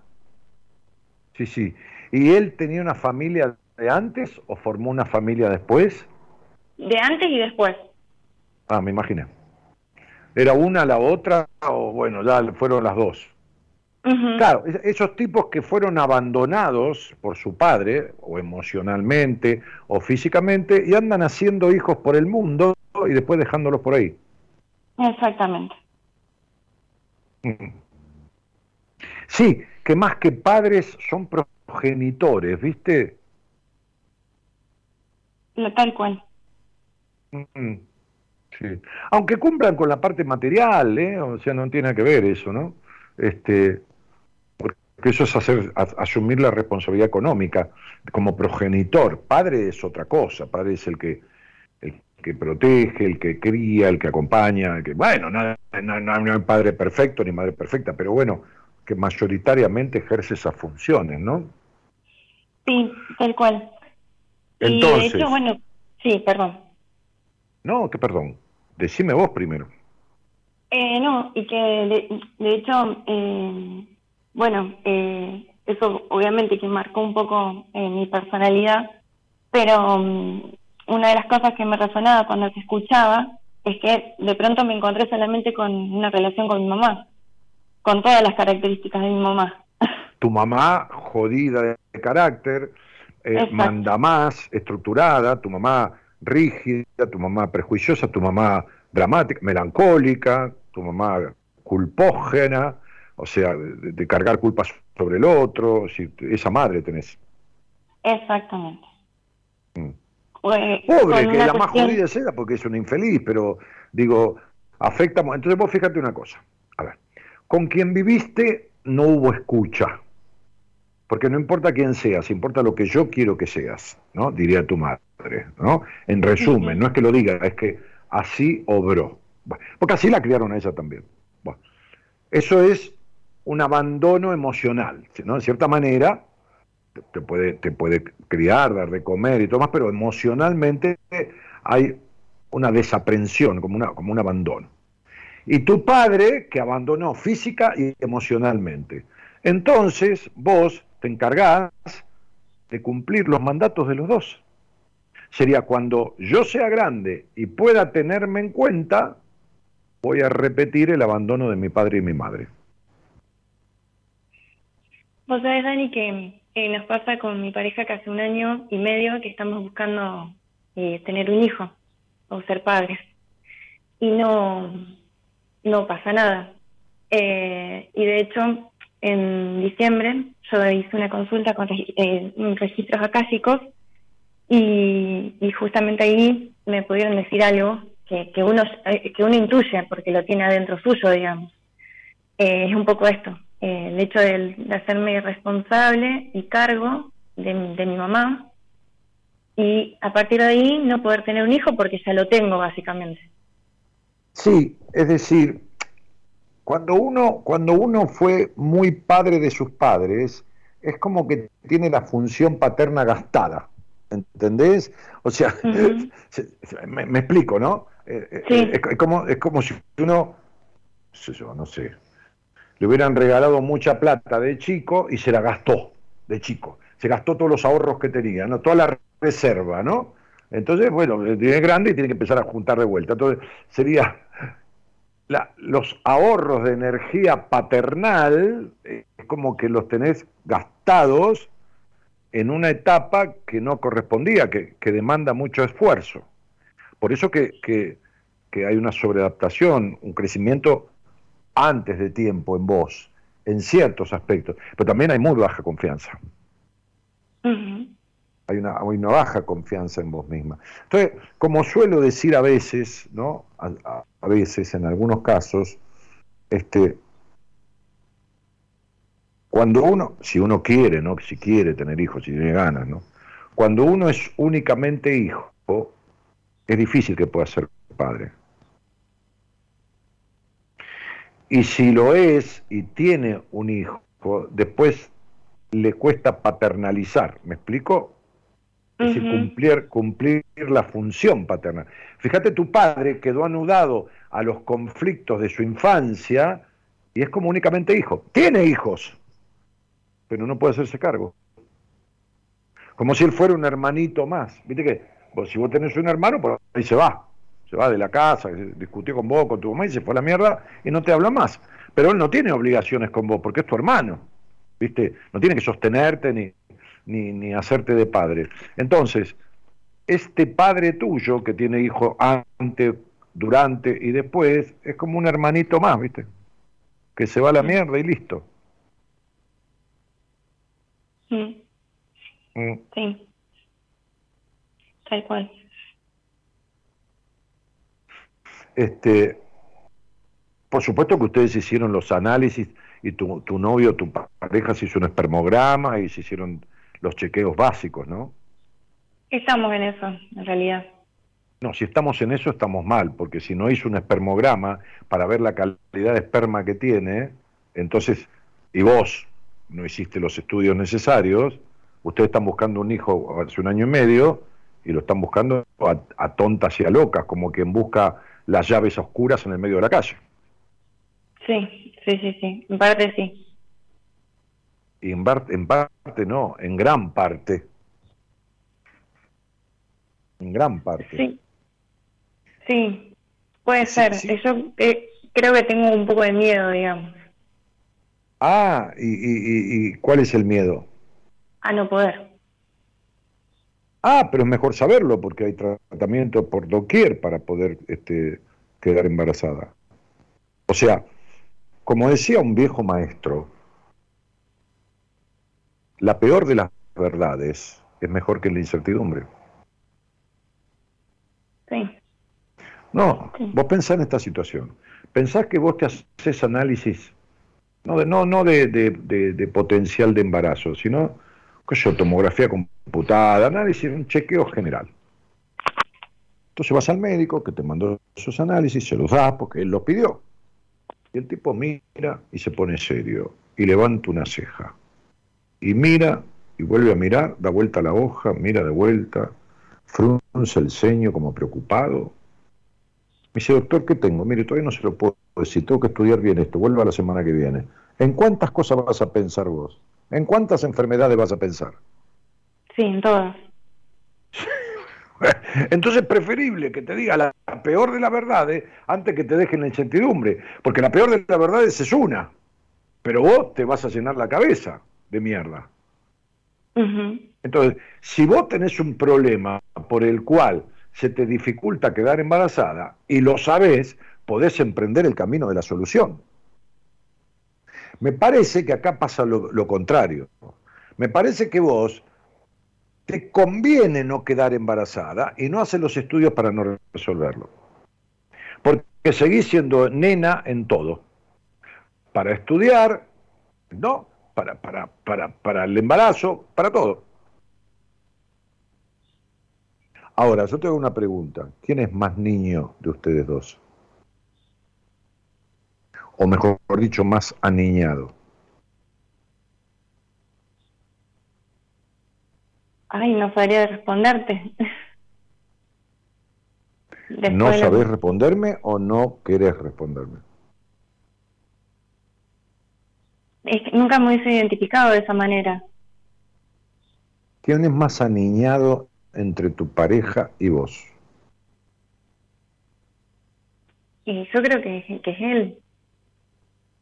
sí, sí. ¿Y él tenía una familia de antes o formó una familia después? De antes y después. Ah, me imaginé. ¿Era una la otra o bueno, ya fueron las dos? Claro, es- esos tipos que fueron abandonados por su padre, o emocionalmente, o físicamente, y andan haciendo hijos por el mundo y después dejándolos por ahí. Exactamente. Sí, que más que padres son progenitores, ¿viste? Lo- Tal cual. Mm, Sí. Aunque cumplan con la parte material, ¿eh? O sea, no tiene que ver eso, ¿no? Este, porque eso es hacer, a- asumir la responsabilidad económica como progenitor. Padre es otra cosa, padre es el que el que protege, el que cría, el que acompaña, el que bueno, no, no- no- no hay padre perfecto ni madre perfecta, pero bueno, que mayoritariamente ejerce esas funciones, ¿no? Sí, tal cual. Entonces, Y de hecho, bueno, sí, perdón. no, que perdón, decime vos primero. Eh, no, y que de, de hecho, eh, bueno, eh, eso obviamente que marcó un poco eh, mi personalidad, pero mm, una de las cosas que me resonaba cuando te escuchaba es que de pronto me encontré solamente con una relación con mi mamá, con todas las características de mi mamá. Tu mamá jodida de carácter, eh, manda más, estructurada, tu mamá rígida, tu mamá prejuiciosa, tu mamá dramática, melancólica, tu mamá culpógena, o sea, de, de cargar culpas sobre el otro, si, esa madre tenés. Exactamente. Mm. Eh, Pobre, que la más jodida es ella porque es una infeliz, pero digo, afecta. Entonces vos fíjate una cosa, a ver, con quien viviste no hubo escucha, porque no importa quién seas, importa lo que yo quiero que seas, ¿no? Diría tu madre, ¿no? En resumen, no es que lo diga, es que así obró. Porque así la criaron a ella también. Bueno, eso es un abandono emocional, ¿no? De cierta manera, te- te puede, te puede criar, dar de comer y todo más, pero emocionalmente hay una desaprensión, como, una, como un abandono. Y tu padre que abandonó física y emocionalmente. Entonces vos te encargás de cumplir los mandatos de los dos. Sería cuando yo sea grande y pueda tenerme en cuenta, voy a repetir el abandono de mi padre y mi madre. Vos sabés, Dani, que eh, nos pasa con mi pareja que hace un año y medio que estamos buscando eh, tener un hijo o ser padres. Y no, no pasa nada. Eh, y de hecho, en diciembre yo hice una consulta con eh, registros acásicos y, y justamente ahí me pudieron decir algo que, que, uno, eh, que uno intuye porque lo tiene adentro suyo, digamos. Eh, es un poco esto, eh, el hecho de, de hacerme responsable y cargo de, de mi mamá y a partir de ahí no poder tener un hijo porque ya lo tengo básicamente. Sí, es decir, cuando uno, cuando uno fue muy padre de sus padres, es como que tiene la función paterna gastada, ¿entendés? O sea, me, me explico, ¿no? Eh, eh, Sí. es, como, es como si uno, qué sé yo, no sé, le hubieran regalado mucha plata de chico y se la gastó de chico. Se gastó todos los ahorros que tenía, ¿no? toda la reserva, ¿no? Entonces, bueno, tiene grande y tiene que empezar a juntar de vuelta. Entonces, sería la- los ahorros de energía paternal, eh, es como que los tenés gastados en una etapa que no correspondía, que, que demanda mucho esfuerzo. Por eso que, que- que hay una sobreadaptación, un crecimiento antes de tiempo en vos, en ciertos aspectos, pero también hay muy baja confianza. Hay, una, hay una baja confianza en vos misma. Entonces, como suelo decir a veces, ¿no? A, a veces, en algunos casos, este, cuando uno, si uno quiere, ¿no? Si quiere tener hijos, si tiene ganas, ¿no? Cuando uno es únicamente hijo, es difícil que pueda ser padre. Y si lo es y tiene un hijo, después le cuesta paternalizar, ¿me explico? Es decir, cumplir, cumplir la función paternal. Fíjate, tu padre quedó anudado a los conflictos de su infancia y es como únicamente hijo. Tiene hijos, pero no puede hacerse cargo. Como si él fuera un hermanito más. Viste que si vos tenés un hermano, por ahí se va. Se va de la casa, discutió con vos, con tu mamá y se fue a la mierda y no te habla más. Pero él no tiene obligaciones con vos porque es tu hermano. ¿Viste? No tiene que sostenerte ni, ni, ni hacerte de padre. Entonces, este padre tuyo que tiene hijo antes, durante y después, es como un hermanito más, ¿viste? Que se va a la mierda y listo. Sí. Mm. Sí. Tal cual. Este, por supuesto que ustedes hicieron los análisis y tu, tu novio, tu pareja se hizo un espermograma y se hicieron los chequeos básicos, ¿no? Estamos en eso, en realidad. No, si estamos en eso estamos mal, porque si no hizo un espermograma para ver la calidad de esperma que tiene, entonces, y vos no hiciste los estudios necesarios, ustedes están buscando un hijo hace un año y medio y lo están buscando a, tontas y a locas, como quien busca las llaves oscuras en el medio de la calle. Sí, sí, sí, sí, en parte sí. Y en, en parte no, en gran parte. En gran parte. Sí, sí, puede ser. Eso eh, creo que tengo un poco de miedo, digamos. Ah, ¿y, y, y cuál es el miedo? A no poder. Ah, pero es mejor saberlo porque hay tratamiento por doquier para poder este, quedar embarazada. O sea, como decía un viejo maestro, la peor de las verdades es mejor que la incertidumbre. Sí. No, vos pensás en esta situación. Pensás que vos te haces análisis, no de, no, no de, de potencial de embarazo, sino que tomografía computada, análisis, un chequeo general. Entonces vas al médico que te mandó esos análisis, se los das porque él los pidió. Y el tipo mira y se pone serio y levanta una ceja. Y mira y vuelve a mirar, da vuelta a la hoja, mira de vuelta, frunce el ceño como preocupado. Me dice, doctor, ¿qué tengo? Mire, todavía no se lo puedo decir, tengo que estudiar bien esto, vuelva la semana que viene. ¿En cuántas cosas vas a pensar vos? ¿En cuántas enfermedades vas a pensar? Sí, en todas. Entonces es preferible que te diga la peor de las verdades antes que te dejen la incertidumbre, porque la peor de las verdades es una, pero vos te vas a llenar la cabeza de mierda. Entonces, si vos tenés un problema por el cual se te dificulta quedar embarazada y lo sabés, podés emprender el camino de la solución. Me parece que acá pasa lo, contrario. Me parece que vos te conviene no quedar embarazada y no haces los estudios para no resolverlo. Porque seguís siendo nena en todo. Para estudiar, no, para, para, para, para el embarazo, para todo. Ahora, yo te hago una pregunta. ¿Quién es más niño de ustedes dos? o mejor dicho, más aniñado? Ay, no sabría responderte. ¿No sabés responderme o no querés responderme? Es que nunca me hubiese identificado de esa manera. ¿Quién es más aniñado entre tu pareja y vos? Y yo creo que, que es él.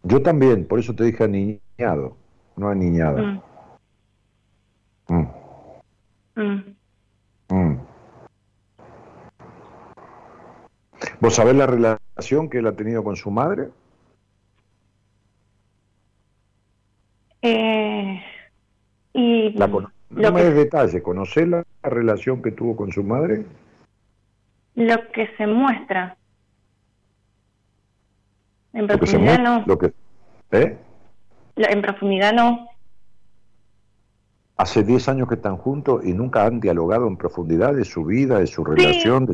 Yo también, por eso te dije aniñado, no aniñada. Mm. Mm. Mm. ¿Vos sabés la relación que él ha tenido con su madre? Eh, y no me des detalles, ¿conocés la relación que tuvo con su madre? Lo que se muestra. En profundidad no. Lo que, ¿eh? En profundidad no. Hace 10 años que están juntos y nunca han dialogado en profundidad de su vida, de su relación.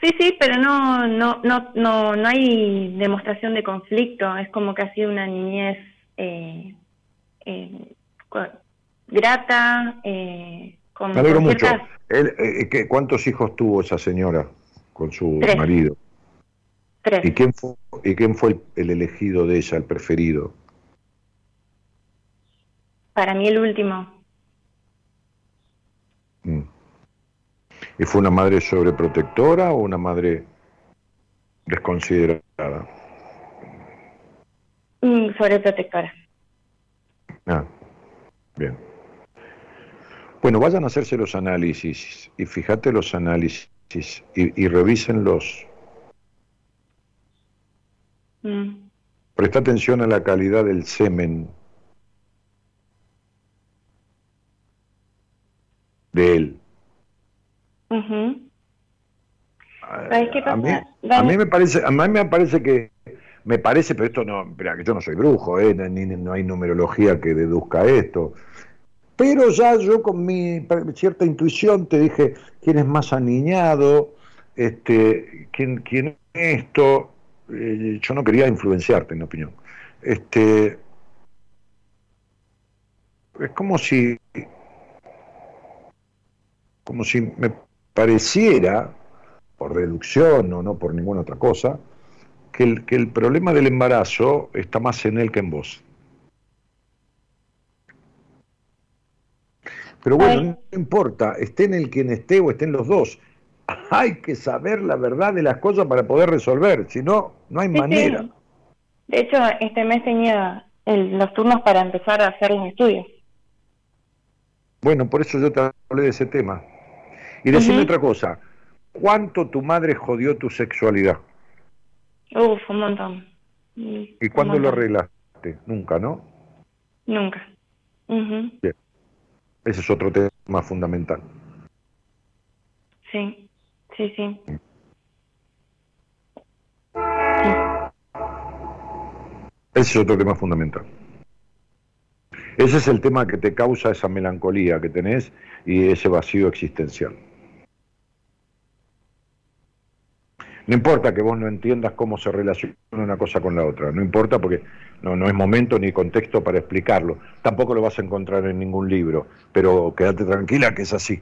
Sí, sí, pero no, no, no, no, no hay demostración de conflicto. Es como que ha sido una niñez eh, eh, grata. Eh, con, Me alegro mucho. Eh, ¿Cuántos hijos tuvo esa señora con su marido? Tres. ¿Y quién fue, y quién fue el, elegido de ella, el preferido? Para mí el último. Mm. ¿Y fue una madre sobreprotectora o una madre desconsiderada? Mm, sobreprotectora. Ah, bien. Bueno, vayan a hacerse los análisis y fíjate los análisis y, y revísenlos. Mm. Presta atención a la calidad del semen de él. A, mí, me parece, a mí me parece que me parece, pero esto no, espera, que yo no soy brujo, ¿eh? ni, no hay numerología que deduzca esto. Pero ya yo con mi cierta intuición te dije quién es más aniñado, este, quién, quién es esto. Eh, yo no quería influenciarte, en mi opinión. Este, es como si, como si me pareciera, por deducción o no por ninguna otra cosa, que el, que el problema del embarazo está más en él que en vos. Pero bueno, no importa, esté en el quien esté o estén los dos. Hay que saber la verdad de las cosas para poder resolver, si no, no hay manera. De hecho, este mes tenía los turnos para empezar a hacer un estudio. Bueno, por eso yo te hablé de ese tema. Y decime otra cosa, ¿cuánto tu madre jodió tu sexualidad? Uf, un montón. ¿Y cuándo lo arreglaste? Nunca, ¿no? Nunca. Bien. Ese es otro tema fundamental. Sí, sí, sí. Ese es otro tema fundamental. Ese es el tema que te causa esa melancolía que tenés y ese vacío existencial. No importa que vos no entiendas cómo se relaciona una cosa con la otra, no importa porque no, no es momento ni contexto para explicarlo. Tampoco lo vas a encontrar en ningún libro, pero quédate tranquila que es así.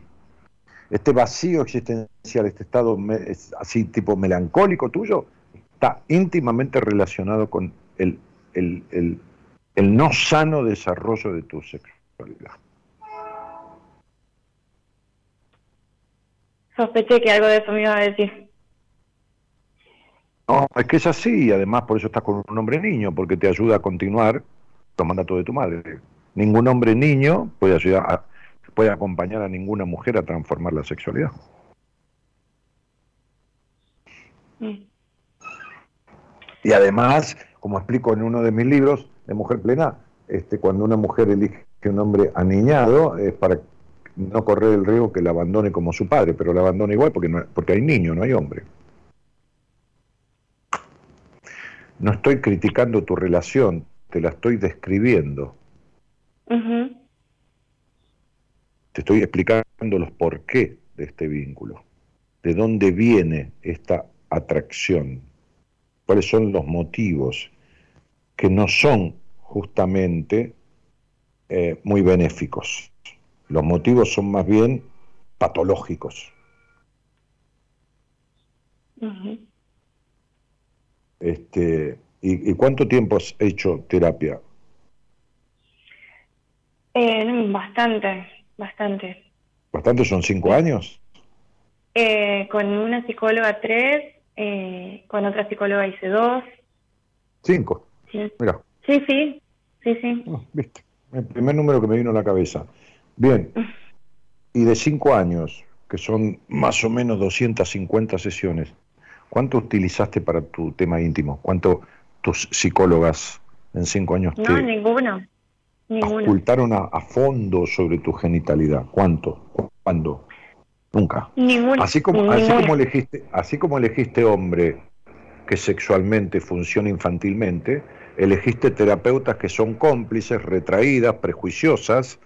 Este vacío existencial, este estado así tipo melancólico tuyo, está íntimamente relacionado con el, el, el, el no sano desarrollo de tu sexualidad. Sospeché que algo de eso me iba a decir. No, es que es así, y además por eso estás con un hombre niño, porque te ayuda a continuar los mandatos de tu madre. Ningún hombre niño puede ayudar puede acompañar a ninguna mujer a transformar la sexualidad. Mm. Y además, como explico en uno de mis libros de Mujer Plena, este, cuando una mujer elige un hombre aniñado es para no correr el riesgo que la abandone como su padre, pero la abandona igual porque, no, porque hay niño, no hay hombre. No estoy criticando tu relación, te la estoy describiendo. Te estoy explicando los por qué de este vínculo, de dónde viene esta atracción, cuáles son los motivos que no son justamente eh, muy benéficos. Los motivos son más bien patológicos. Este, ¿y, cuánto tiempo has hecho terapia? Eh, bastante, bastante. ¿Bastante son cinco años? Eh, con una psicóloga tres, eh, con otra psicóloga hice dos. Cinco. Sí. Mira. Sí, sí, sí, sí. Ah, viste, el primer número que me vino a la cabeza. Bien. Y de cinco años, que son más o menos 250 sesiones, ¿Cuánto utilizaste para tu tema íntimo? ¿Cuánto tus psicólogas en cinco años No, ninguno. ocultaron a, fondo sobre tu genitalidad? ¿Cuánto? ¿Cuándo? Nunca. Ninguna. Así como, así como elegiste, así como elegiste hombre que sexualmente funciona infantilmente, elegiste terapeutas que son cómplices, retraídas, prejuiciosas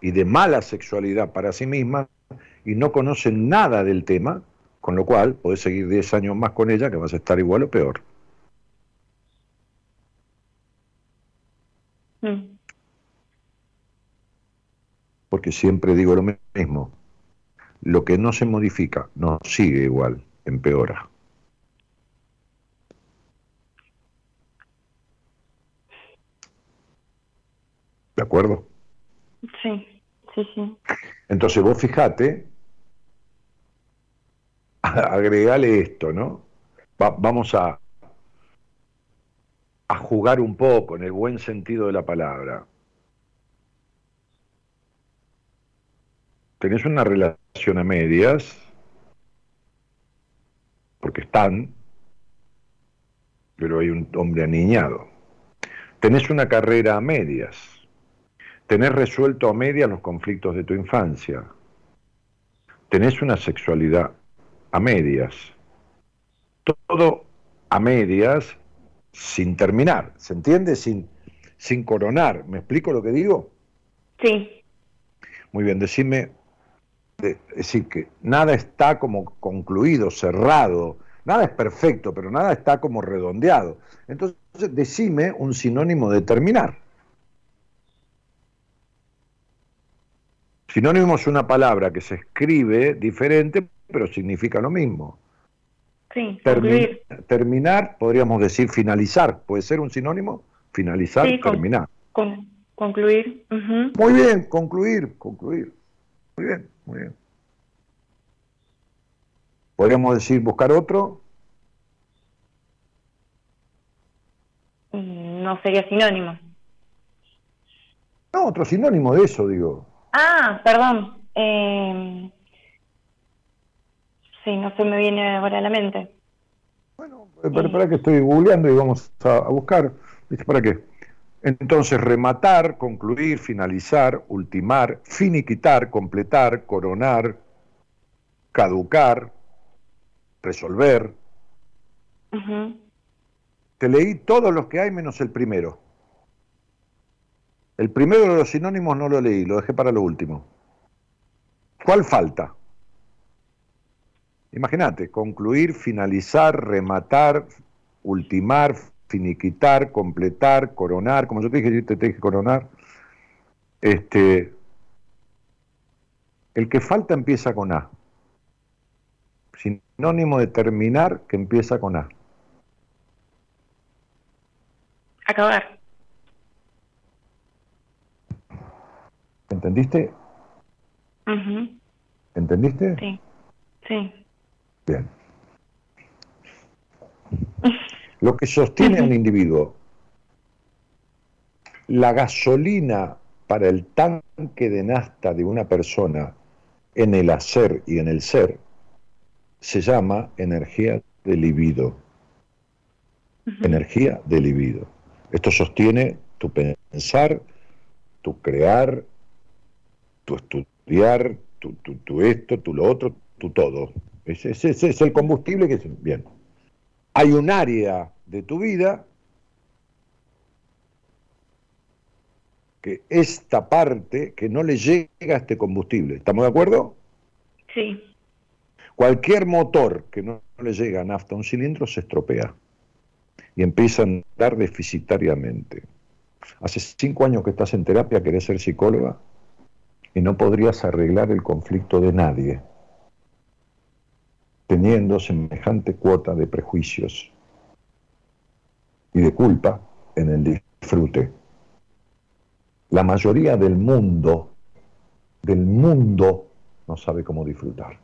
y de mala sexualidad para sí mismas y no conocen nada del tema, con lo cual podés seguir 10 años más con ella que vas a estar igual o peor. Mm. Porque siempre digo lo mismo, lo que no se modifica no sigue igual, empeora. ¿De acuerdo? Sí, sí, sí. Entonces vos fijate, agregale esto, ¿no? vamos a, a jugar un poco en el buen sentido de la palabra. Tenés una relación a medias, porque están, pero hay un hombre aniñado. Tenés una carrera a medias Tenés resuelto a media los conflictos de tu infancia. Tenés una sexualidad a medias. Todo a medias sin terminar. ¿Se entiende? Sin, sin coronar. ¿Me explico lo que digo? Sí. Muy bien, decime, decir, que nada está como concluido, cerrado, nada es perfecto, pero nada está como redondeado. Entonces, decime un sinónimo de terminar. Sinónimo es una palabra que se escribe diferente, pero significa lo mismo. Sí, terminar, podríamos decir finalizar. ¿Puede ser un sinónimo? Finalizar, terminar. concluir. Muy bien, concluir, concluir. Muy bien, muy bien. ¿Podríamos decir buscar otro? Mm, no sería sinónimo. No, otro sinónimo de eso, digo. Ah, perdón. Eh, sí, no se me viene ahora a la mente. Bueno, para, que estoy googleando y vamos a, buscar. ¿Para qué? Entonces, rematar, concluir, finalizar, ultimar, finiquitar, completar, coronar, caducar, resolver. Te leí todos los que hay menos el primero. El primero de los sinónimos no lo leí, lo dejé para lo último. ¿Cuál falta? Imagínate, concluir, finalizar, rematar, ultimar, finiquitar, completar, coronar, como yo te dije, yo te dije coronar. Este, el que falta empieza con A. Sinónimo de terminar que empieza con A. Acabar. ¿Entendiste? ¿Entendiste? Sí, sí. Bien. Lo que sostiene a un individuo, la gasolina para el tanque de nafta de una persona en el hacer y en el ser, se llama energía de libido. Energía de libido. Esto sostiene tu pensar, tu crear, tu estudiar, tu, esto, tu lo otro, tu todo. Ese, es el combustible que es bien. Hay un área de tu vida que esta parte que no le llega a este combustible. ¿Estamos de acuerdo? Sí. Cualquier motor que no le llega a nafta a un cilindro se estropea y empieza a andar deficitariamente. Hace cinco años que estás en terapia, querés ser psicóloga, y no podrías arreglar el conflicto de nadie, teniendo semejante cuota de prejuicios y de culpa en el disfrute. La mayoría del mundo, del mundo, no sabe cómo disfrutar.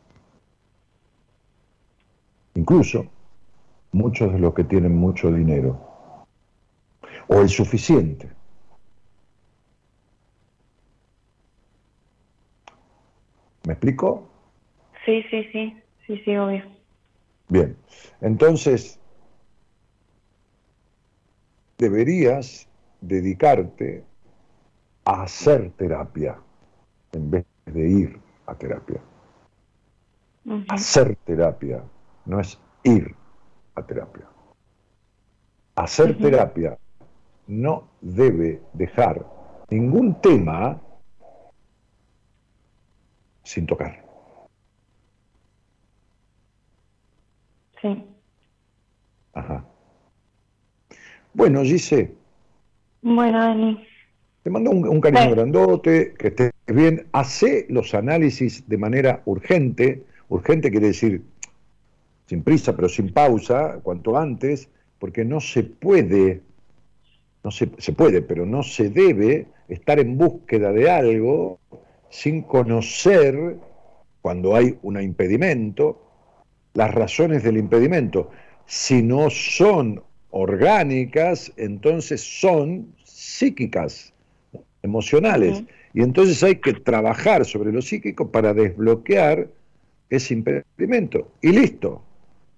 Incluso muchos de los que tienen mucho dinero, o el suficiente, ¿Me explico? Sí, sí, sí, sí, sí, obvio. Bien, entonces deberías dedicarte hacer terapia en vez de ir a terapia. Hacer terapia no es ir a terapia. Hacer terapia no debe dejar ningún tema sin tocar. Sí. Ajá. Bueno, Gise. Bueno, Dani. Te mando un, cariño grandote, que estés bien. Hace los análisis de manera urgente. Urgente quiere decir sin prisa, pero sin pausa, cuanto antes, porque no se puede, no se, se puede, pero no se debe estar en búsqueda de algo sin conocer, cuando hay un impedimento, las razones del impedimento. Si no son orgánicas, entonces son psíquicas, emocionales. Y entonces hay que trabajar sobre lo psíquico para desbloquear ese impedimento. Y listo.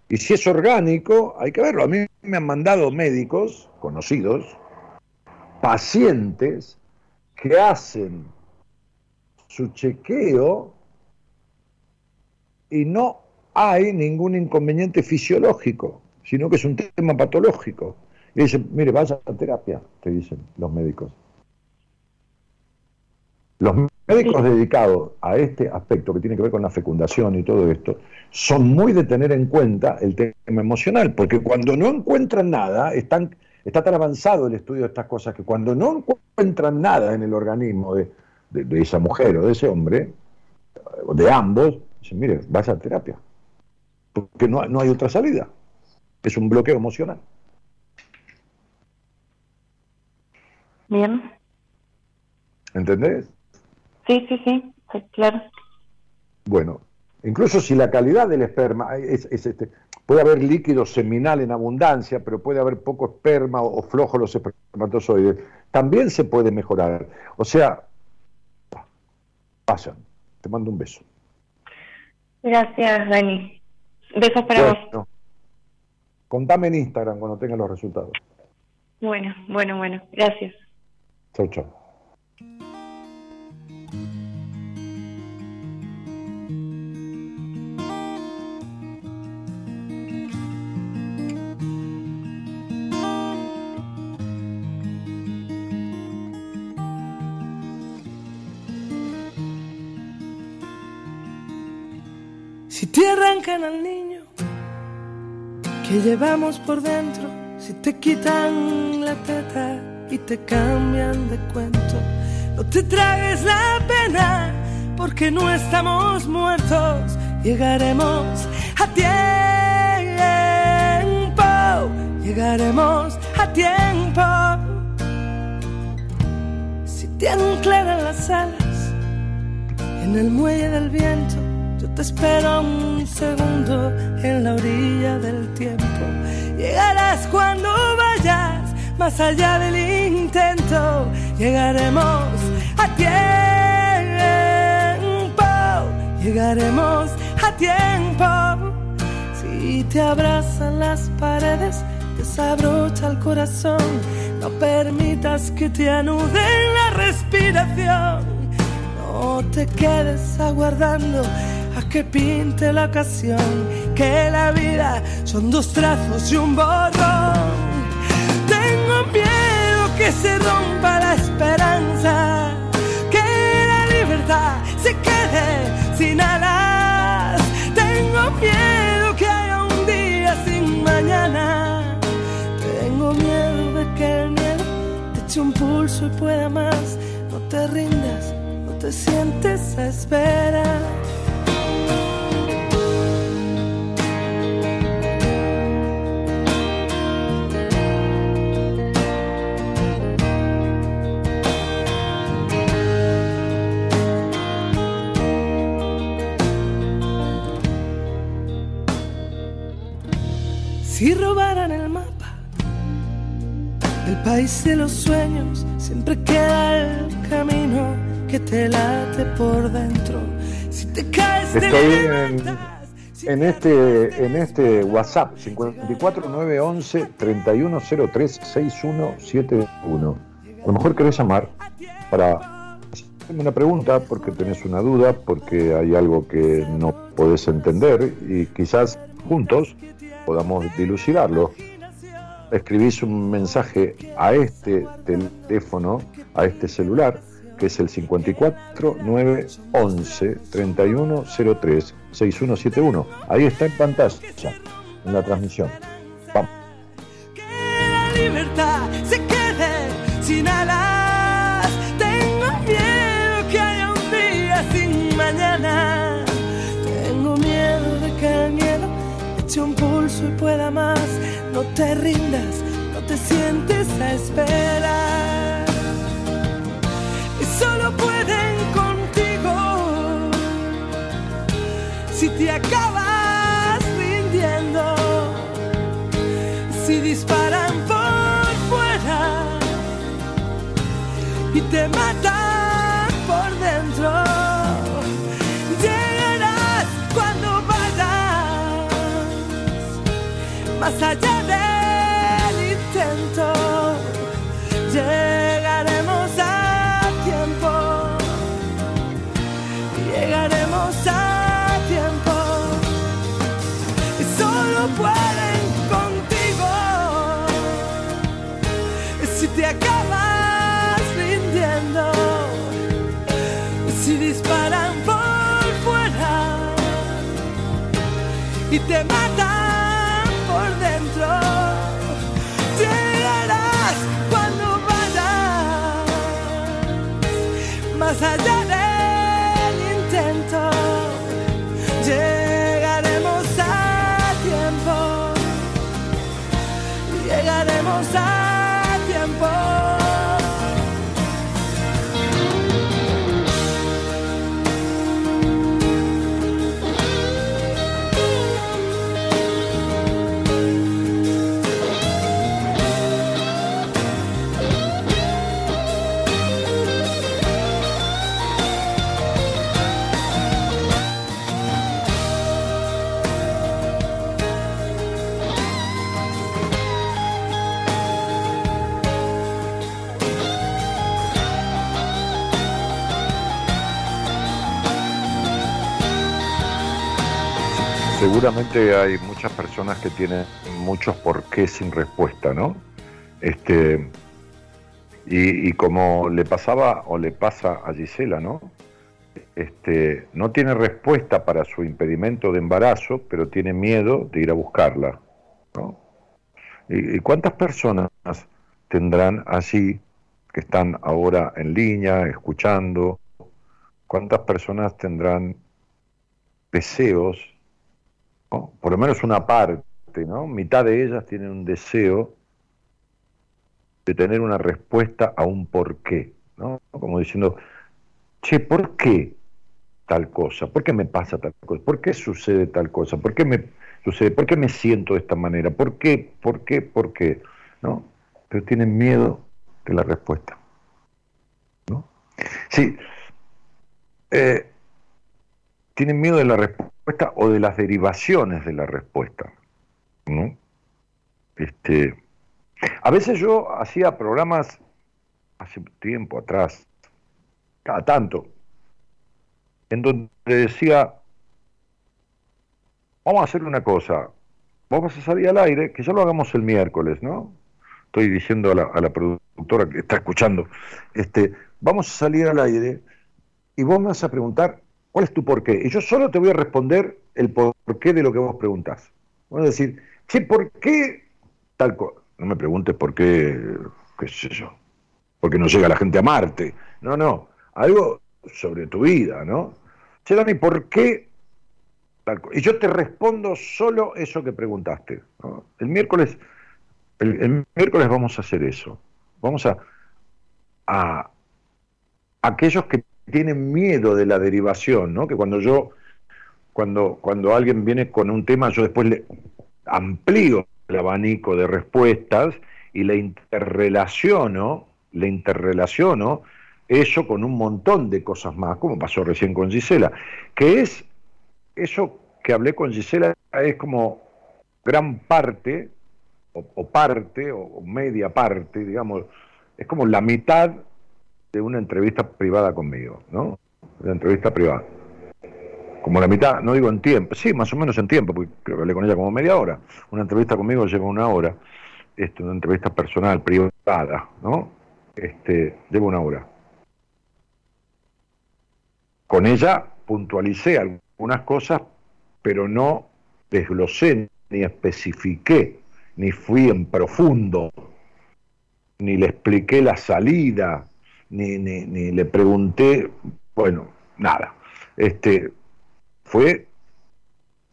Y si es orgánico, hay que verlo. A mí me han mandado médicos conocidos, pacientes, que hacen su chequeo y no hay ningún inconveniente fisiológico, sino que es un tema patológico. Y dicen, mire, vaya a terapia, te dicen los médicos. Los médicos dedicados a este aspecto que tiene que ver con la fecundación y todo esto, son muy de tener en cuenta el tema emocional, porque cuando no encuentran nada, están, está tan avanzado el estudio de estas cosas que cuando no encuentran nada en el organismo de, de esa mujer o de ese hombre, de ambos, dicen, mire, vaya a terapia porque no, no hay otra salida. Es un bloqueo emocional. Bien. ¿Entendés? Sí, sí, sí, claro. Bueno, incluso si la calidad del esperma es, este, puede haber líquido seminal en abundancia, pero puede haber poco esperma o, flojo los espermatozoides, también se puede mejorar. O sea, pasan. Te mando un beso. Gracias, Dani. Besos para vos. Contame en Instagram cuando tengas los resultados. Bueno, bueno, bueno. Gracias. Chau, chau. Si te arrancan al niño que llevamos por dentro, si te quitan la teta y te cambian de cuento, no te tragues la pena porque no estamos muertos, llegaremos a tiempo, llegaremos a tiempo. Si te anclan las alas en el muelle del viento, te espero un segundo en la orilla del tiempo. Llegarás cuando vayas más allá del intento. Llegaremos a tiempo. Llegaremos a tiempo. Si te abrazan las paredes, desabrocha el corazón. No permitas que te anuden la respiración. No te quedes aguardando a que pinte la ocasión, que la vida son dos trazos y un borrón. Tengo miedo que se rompa la esperanza, que la libertad se quede sin alas. Tengo miedo que haya un día sin mañana. Tengo miedo de que el miedo te eche un pulso y pueda más. No te rindas, no te sientes a esperar. Si robaran el mapa del país de los sueños, siempre queda el camino que te late por dentro. Si te caes Estoy en, en este en este WhatsApp 54911 3103 6171. A lo mejor querés llamar para hacerme una pregunta, porque tenés una duda, porque hay algo que no podés entender y quizás juntos podamos dilucidarlo. Escribís un mensaje a este teléfono, a este celular, que es el 54 911 3103 6171. Ahí está en pantalla, en la transmisión. No te rindas, no te sientes a esperar. Y solo pueden contigo si te acabas rindiendo, si disparan por fuera y te matan por dentro, llegarás cuando vayas más allá y Seguramente hay muchas personas que tienen muchos porqués sin respuesta, ¿no? Este, y, como le pasaba o le pasa a Gisela, ¿no? Este, no tiene respuesta para su impedimento de embarazo, pero tiene miedo de ir a buscarla, ¿no? ¿Y, y cuántas personas tendrán así que están ahora en línea, escuchando? ¿Cuántas personas tendrán deseos por lo menos una parte, ¿no? Mitad de ellas tienen un deseo de tener una respuesta a un por qué, ¿no? Como diciendo, che, ¿por qué tal cosa? ¿Por qué me pasa tal cosa? ¿Por qué sucede tal cosa? ¿Por qué me sucede? ¿Por qué me siento de esta manera? ¿Por qué? ¿Por qué? ¿Por qué? ¿No? Pero tienen miedo de la respuesta. ¿No? Sí. Eh, tienen miedo de la respuesta o de las derivaciones de la respuesta. ¿no? Este, a veces yo hacía programas hace tiempo atrás, cada tanto, en donde decía, vamos a hacer una cosa, vamos a salir al aire, que ya lo hagamos el miércoles, ¿no? Estoy diciendo a la, a la productora que está escuchando, este, vamos a salir al aire y vos me vas a preguntar ¿Cuál es tu porqué? Y yo solo te voy a responder el porqué de lo que vos preguntás. Voy a decir, che, ¿por qué tal cosa? No me preguntes por qué, qué sé yo, porque no llega la gente a Marte. No, no, algo sobre tu vida, ¿no? Che, Dani, ¿por qué tal cosa? Y yo te respondo solo eso que preguntaste. El miércoles, el, el, miércoles vamos a hacer eso. Vamos a, a aquellos que tienen miedo de la derivación, ¿no? Que cuando yo, cuando, cuando alguien viene con un tema, yo después le amplío el abanico de respuestas y le interrelaciono, le interrelaciono eso con un montón de cosas más, como pasó recién con Gisela, que es eso que hablé con Gisela es como gran parte, o, parte, o, o media parte, digamos, es como la mitad de una entrevista privada conmigo, ¿no? Una entrevista privada. Como la mitad, no digo en tiempo, sí, más o menos en tiempo, porque creo que hablé con ella como media hora. Una entrevista conmigo lleva una hora. Este, una entrevista personal, privada, ¿no? Este, lleva una hora. Con ella puntualicé algunas cosas, pero no desglosé ni especifiqué, ni fui en profundo, ni le expliqué la salida, ni, ni, le pregunté, bueno, nada. Este, fue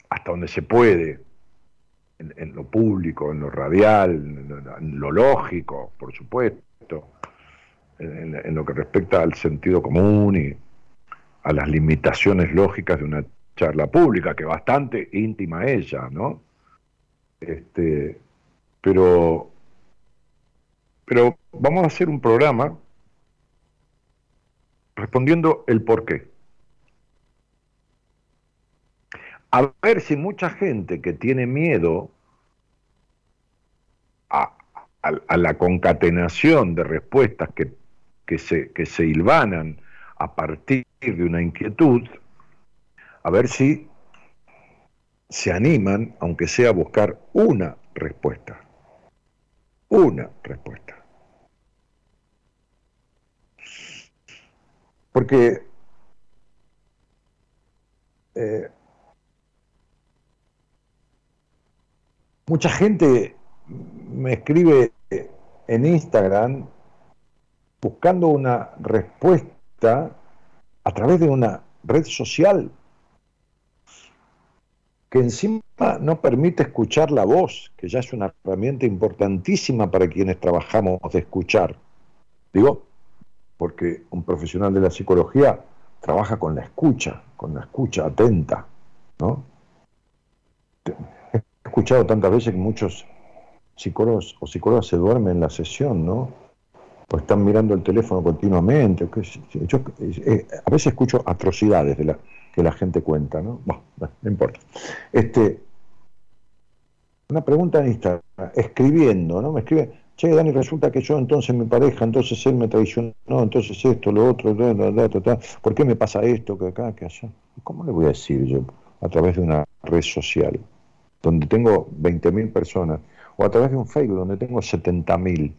hasta donde se puede, en, lo público, en lo radial, en lo, lógico, por supuesto, en, lo que respecta al sentido común y a las limitaciones lógicas de una charla pública, que bastante íntima ella, ¿no? Este, pero, pero vamos a hacer un programa respondiendo el por qué. A ver si mucha gente que tiene miedo a, la concatenación de respuestas que, se, que se hilvanan a partir de una inquietud, a ver si se animan, aunque sea a buscar una respuesta. Una respuesta. Porque eh, mucha gente me escribe en Instagram buscando una respuesta a través de una red social que encima no permite escuchar la voz, que ya es una herramienta importantísima para quienes trabajamos de escuchar. Digo, porque un profesional de la psicología trabaja con la escucha, con la escucha atenta, ¿no? He escuchado tantas veces que muchos psicólogos o psicólogas se duermen en la sesión, ¿no? O están mirando el teléfono continuamente. Eh, a veces escucho atrocidades que la gente cuenta, ¿no? Bueno, no importa. Este, una pregunta en Instagram, escribiendo, ¿no? Me escribe, che, Dani, resulta que yo entonces mi pareja, entonces él me traicionó, entonces esto, lo otro, ¿por qué me pasa esto, que acá, que allá? ¿Cómo le voy a decir yo a través de una red social, donde tengo 20.000 personas, o a través de un Facebook, donde tengo 70.000?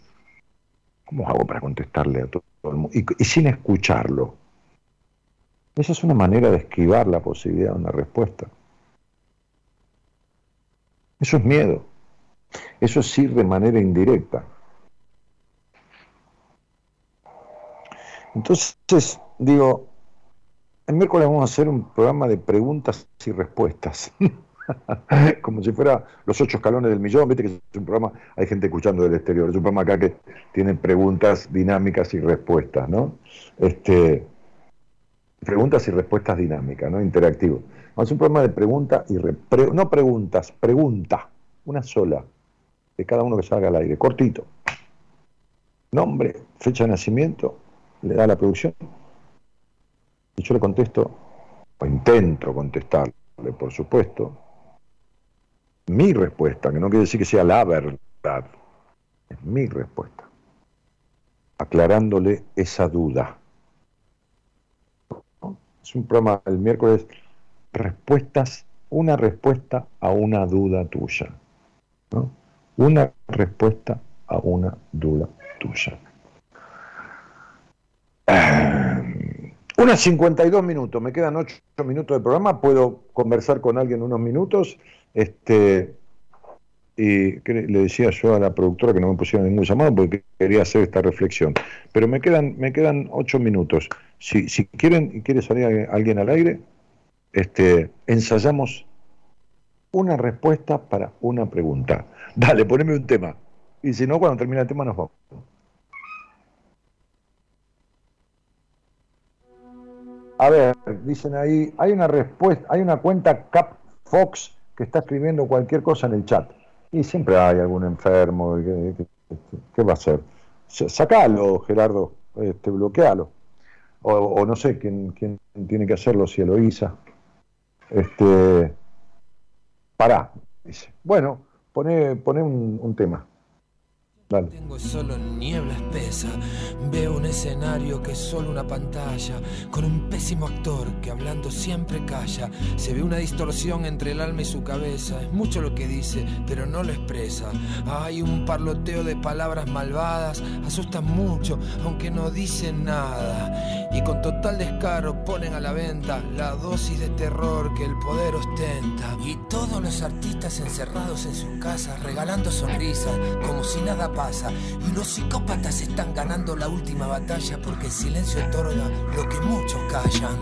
¿Cómo hago para contestarle a todo el mundo? y sin escucharlo. Esa es una manera de esquivar la posibilidad de una respuesta. Eso es miedo. Eso es ir de manera indirecta. Entonces, digo, el miércoles vamos a hacer un programa de preguntas y respuestas. Como si fuera los ocho escalones del millón, viste que es un programa, hay gente escuchando del exterior, es un programa acá que tiene preguntas dinámicas y respuestas, ¿no? Este, preguntas y respuestas dinámicas, ¿no? Interactivo. Vamos a un programa de preguntas y no preguntas, pregunta, una sola, de cada uno que salga al aire, cortito. Nombre, fecha de nacimiento, le da la producción. Y yo le contesto, o intento contestarle, por supuesto, mi respuesta, que no quiere decir que sea la verdad, es mi respuesta, aclarándole esa duda. Es un programa el miércoles, respuestas, una respuesta a una duda tuya. Una respuesta a una duda tuya. Eh, unas 52 minutos, me quedan 8 minutos de programa, puedo conversar con alguien unos minutos. Este, y le decía yo a la productora que no me pusiera ningún llamado porque quería hacer esta reflexión. Pero me quedan, me quedan ocho minutos. Si, si quieren y quiere salir alguien al aire, este, ensayamos una respuesta para una pregunta. Dale, poneme un tema. Y si no, cuando termine el tema nos vamos. A ver, dicen ahí, hay una respuesta, hay una cuenta Cap Fox que está escribiendo cualquier cosa en el chat. Y siempre hay algún enfermo. ¿Qué, va a hacer? Sacalo, Gerardo, este, bloquealo. O, no sé quién, quién, tiene que hacerlo, si Eloísa. Este, pará, dice. Bueno, pone, pone un, un tema. Tengo solo niebla espesa, veo un escenario que es solo una pantalla, con un pésimo actor que hablando siempre calla, se ve una distorsión entre el alma y su cabeza, es mucho lo que dice, pero no lo expresa, hay un parloteo de palabras malvadas, asustan mucho, aunque no dicen nada, y con total descaro ponen a la venta la dosis de terror que el poder ostenta, y todos los artistas encerrados en sus casas, regalando sonrisas, como si nada pasara y los psicópatas están ganando la última batalla porque el silencio otorga lo que muchos callan.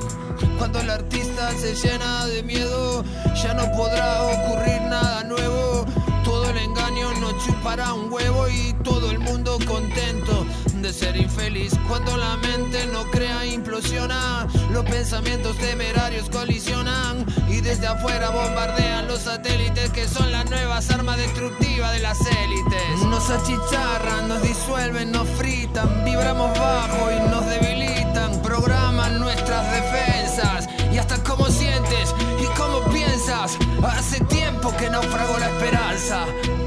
Cuando el artista se llena de miedo, ya no podrá ocurrir nada nuevo. Todo el engaño no chupará un huevo y todo el mundo contento de ser infeliz. Cuando la mente no crea, implosiona. Los pensamientos temerarios colisionan y desde afuera bombardean los satélites que son las nuevas armas destructivas de las élites. Nos achicharran, nos disuelven, nos fritan, vibramos bajo y nos debilitan. Programan nuestras defensas y hasta cómo sientes y cómo piensas. Hace tiempo que naufragó la esperanza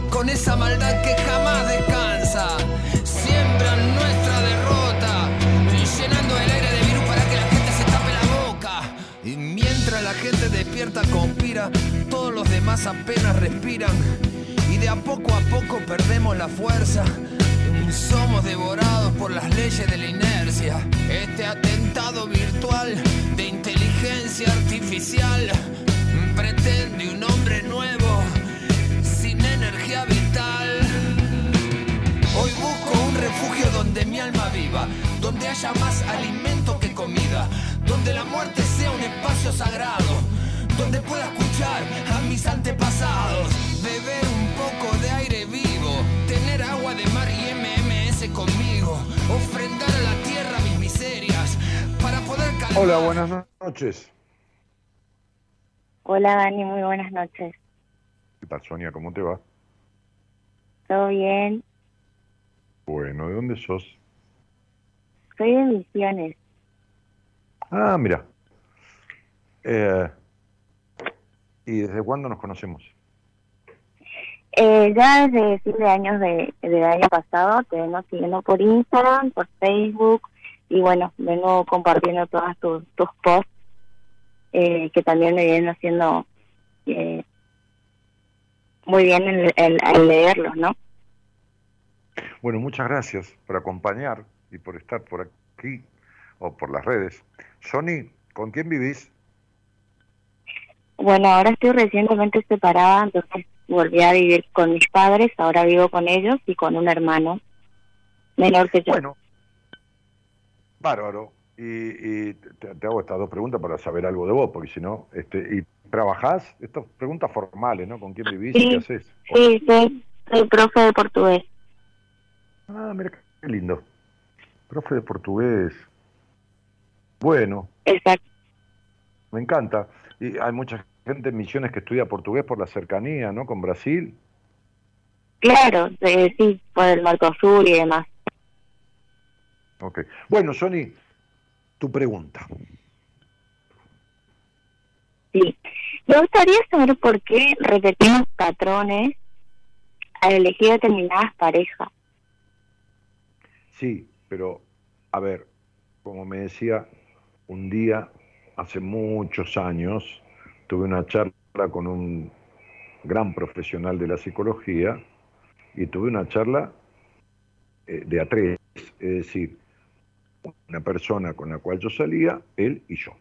con esa maldad que jamás descansa. Nuestra derrota, llenando el aire de virus para que la gente se tape la boca. Y mientras la gente despierta, conspira, todos los demás apenas respiran. Y de a poco a poco perdemos la fuerza. Somos devorados por las leyes de la inercia. Este atentado virtual de inteligencia artificial pretende un hombre nuevo donde mi alma viva, donde haya más alimento que comida, donde la muerte sea un espacio sagrado, donde pueda escuchar a mis antepasados, beber un poco de aire vivo, tener agua de mar y MMS conmigo, ofrendar a la tierra mis miserias para poder calmar. Hola, buenas noches. Hola Dani, muy buenas noches. ¿Qué tal, Sonia? ¿Cómo te va? ¿Todo bien? Bueno, ¿de dónde sos? Soy de Misiones. Ah, mira. Eh, ¿Y desde cuándo nos conocemos? Eh, ya desde fin de años de, del año pasado te vengo siguiendo por Instagram, por Facebook y bueno, vengo compartiendo todas tus, tus posts eh, que también me vienen haciendo eh, muy bien el, el, el leerlos, ¿no? Bueno, muchas gracias por acompañar y por estar por aquí o por las redes. Sony, ¿con quién vivís? Bueno, ahora estoy recientemente separada, entonces volví a vivir con mis padres, ahora vivo con ellos y con un hermano menor que yo. Bueno, bárbaro. Y, y te, te hago estas dos preguntas para saber algo de vos, porque si no, este, ¿y trabajás? Estas preguntas formales, ¿no? ¿Con quién vivís y qué haces? Sí, soy, soy profe de portugués. Ah, mira qué lindo. Profe de portugués. Bueno, Exacto. me encanta. Y hay mucha gente en Misiones que estudia portugués por la cercanía, ¿no? Con Brasil. Claro, eh, sí, por el Mercosur y demás. Ok. Bueno, Sony, tu pregunta. Sí. Me gustaría saber por qué repetimos patrones al elegir determinadas parejas. Sí, pero a ver, como me decía, un día, hace muchos años, tuve una charla con un gran profesional de la psicología y tuve una charla eh, de a tres, es decir, una persona con la cual yo salía, él y yo.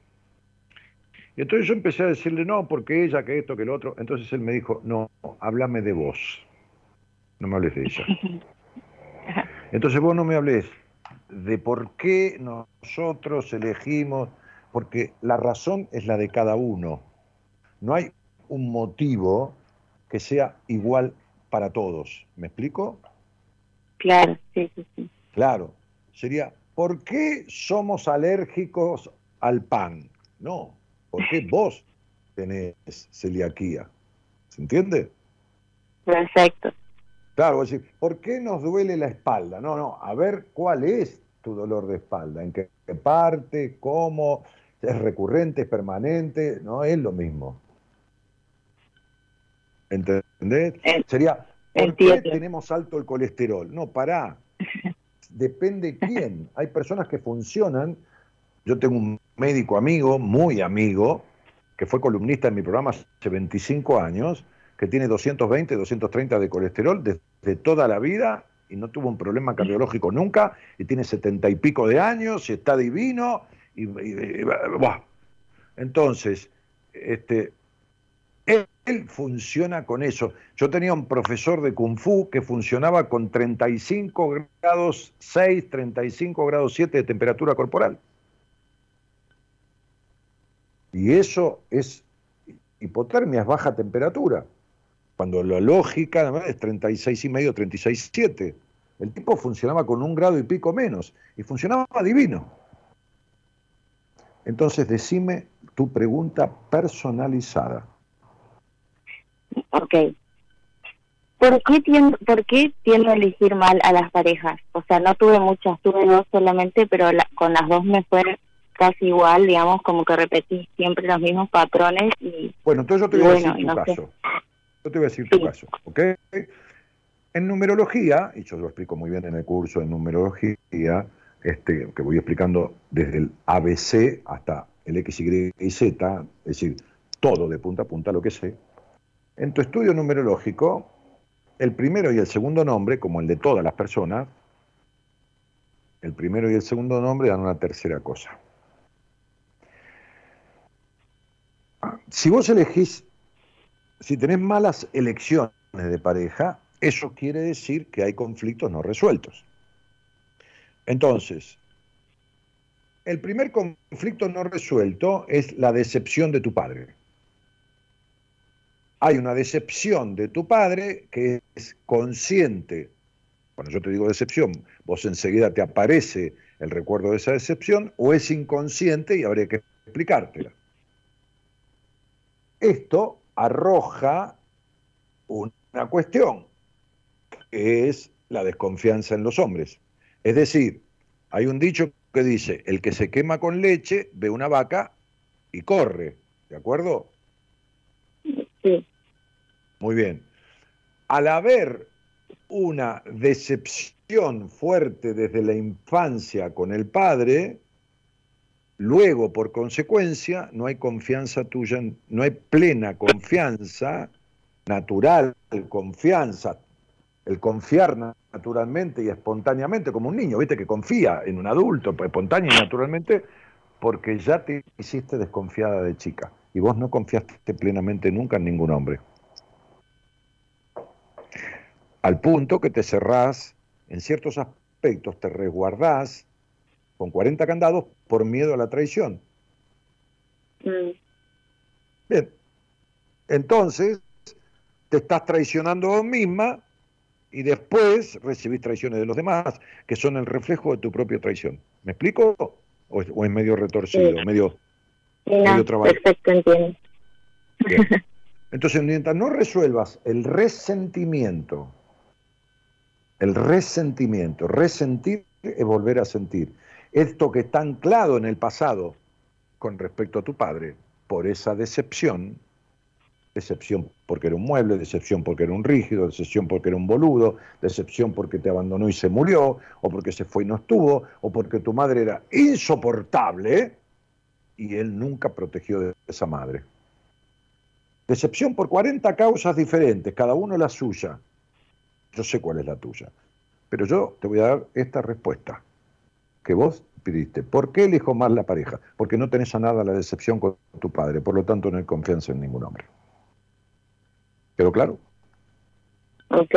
Y entonces yo empecé a decirle, no, porque ella, que esto, que lo otro. Entonces él me dijo, no, háblame de vos, no me hables de ella. Entonces vos no me hables de por qué nosotros elegimos, porque la razón es la de cada uno. No hay un motivo que sea igual para todos. ¿Me explico? Claro, sí, sí, sí. Claro. Sería, ¿por qué somos alérgicos al pan? No, porque vos tenés celiaquía. ¿Se entiende? Perfecto. Claro, vos decís, ¿por qué nos duele la espalda? No, no, a ver cuál es tu dolor de espalda, en qué parte, cómo, es recurrente, es permanente, no es lo mismo. ¿Entendés? Eh. Sería, ¿Por qué tenemos alto el colesterol? No, pará. Depende quién. Hay personas que funcionan. Yo tengo un médico amigo, muy amigo, que fue columnista en mi programa hace 25 años, que tiene 220, 230 de colesterol desde toda la vida y no tuvo un problema cardiológico nunca, y tiene 70 y pico de años, y está divino, y, Entonces, este, él, funciona con eso. Yo tenía un profesor de Kung Fu que funcionaba con 35 grados 6, 35 grados 7 de temperatura corporal. Y eso es hipotermia, es baja temperatura. Cuando la lógica es 36 y medio, 36 7. El tipo funcionaba con un grado y pico menos y funcionaba divino. Entonces decime tu pregunta personalizada. Ok. ¿Por qué, tiendo, ¿Por qué tiendo a elegir mal a las parejas? O sea, no tuve muchas, tuve dos solamente, pero con las dos me fue casi igual, digamos, como que repetí siempre los mismos patrones. Y, bueno, entonces yo te voy a decir tu caso. Yo te voy a decir tu caso, ¿ok? En numerología, y yo lo explico muy bien en el curso de numerología, este, que voy explicando desde el ABC hasta el X, Y y Z, es decir, todo de punta a punta lo que sé, en tu estudio numerológico, el primero y el segundo nombre, como el de todas las personas, el primero y el segundo nombre dan una tercera cosa. Si vos elegís, si tenés malas elecciones de pareja, eso quiere decir que hay conflictos no resueltos. Entonces, el primer conflicto no resuelto es la decepción de tu padre. Hay una decepción de tu padre que es consciente. Cuando yo te digo decepción, vos enseguida te aparece el recuerdo de esa decepción o es inconsciente y habría que explicártela. Esto arroja una cuestión es la desconfianza en los hombres. Es decir, hay un dicho que dice, el que se quema con leche ve una vaca y corre, ¿de acuerdo? Sí. Muy bien. Al haber una decepción fuerte desde la infancia con el padre, luego por consecuencia no hay confianza tuya, no hay plena confianza natural, confianza. El confiar naturalmente y espontáneamente como un niño, viste que confía en un adulto, pues, espontáneo y naturalmente, porque ya te hiciste desconfiada de chica. Y vos no confiaste plenamente nunca en ningún hombre. Al punto que te cerrás, en ciertos aspectos te resguardás con 40 candados por miedo a la traición. Mm. Bien, entonces te estás traicionando vos misma y después recibís traiciones de los demás, que son el reflejo de tu propia traición. ¿Me explico? ¿O es, medio retorcido, medio, medio trabajo? Perfecto, entiendo. Entonces, mientras no resuelvas el resentimiento, el resentimiento, resentir es volver a sentir. Esto que está anclado en el pasado con respecto a tu padre, por esa decepción, decepción porque era un mueble, decepción porque era un rígido, decepción porque era un boludo, decepción porque te abandonó y se murió, o porque se fue y no estuvo, o porque tu madre era insoportable y él nunca protegió de esa madre. Decepción por 40 causas diferentes, cada uno la suya. Yo sé cuál es la tuya, pero yo te voy a dar esta respuesta que vos pidiste. ¿Por qué elijo más la pareja? Porque no tenés a nada la decepción con tu padre, por lo tanto no hay confianza en ningún hombre. ¿Quedó claro? Ok.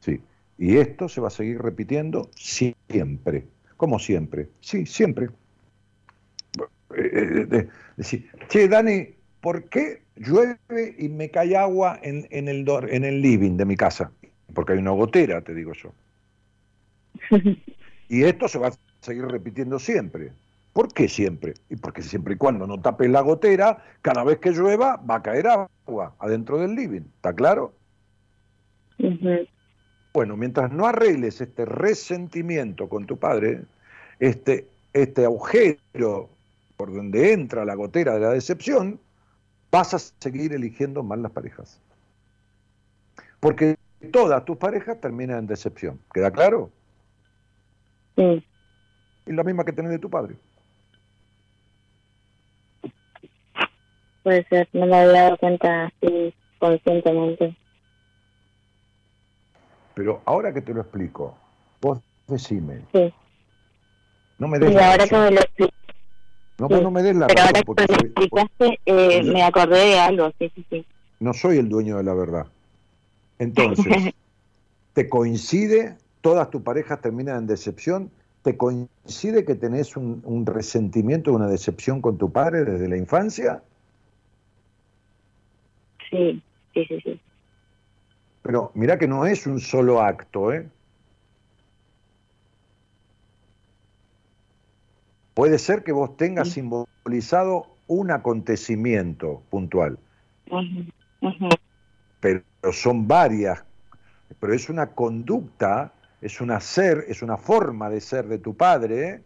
Sí. Y esto se va a seguir repitiendo siempre. ¿Cómo siempre? Sí, siempre. Eh, eh, decir, che, Dani, ¿por qué llueve y me cae agua en, en, el, en el living de mi casa? Porque hay una gotera, te digo yo. y esto se va a seguir repitiendo siempre. ¿Por qué siempre? Y porque siempre y cuando no tapes la gotera, cada vez que llueva va a caer agua adentro del living. ¿Está claro? Bueno, mientras no arregles este resentimiento con tu padre, este, este agujero por donde entra la gotera de la decepción, vas a seguir eligiendo mal las parejas. Porque todas tus parejas terminan en decepción. ¿Queda claro? Sí. Y la misma que tenés de tu padre. Puede ser, no me había dado cuenta así conscientemente. Pero ahora que te lo explico, vos decime. Sí. No me des Y la ahora que me lo No, sí. no me des la pero ahora que me lo explicaste, eh, me acordé de algo, sí, sí, sí. no soy el dueño de la verdad. Entonces, ¿te coincide? ¿Todas tus parejas terminan en decepción? ¿Te coincide que tenés un, un resentimiento, una decepción con tu padre desde la infancia? Sí, sí, sí, sí. Pero mirá que no es un solo acto, ¿eh? Puede ser que vos tengas Sí. simbolizado un acontecimiento puntual, pero son varias, pero es una conducta, es un hacer, es una forma de ser de tu padre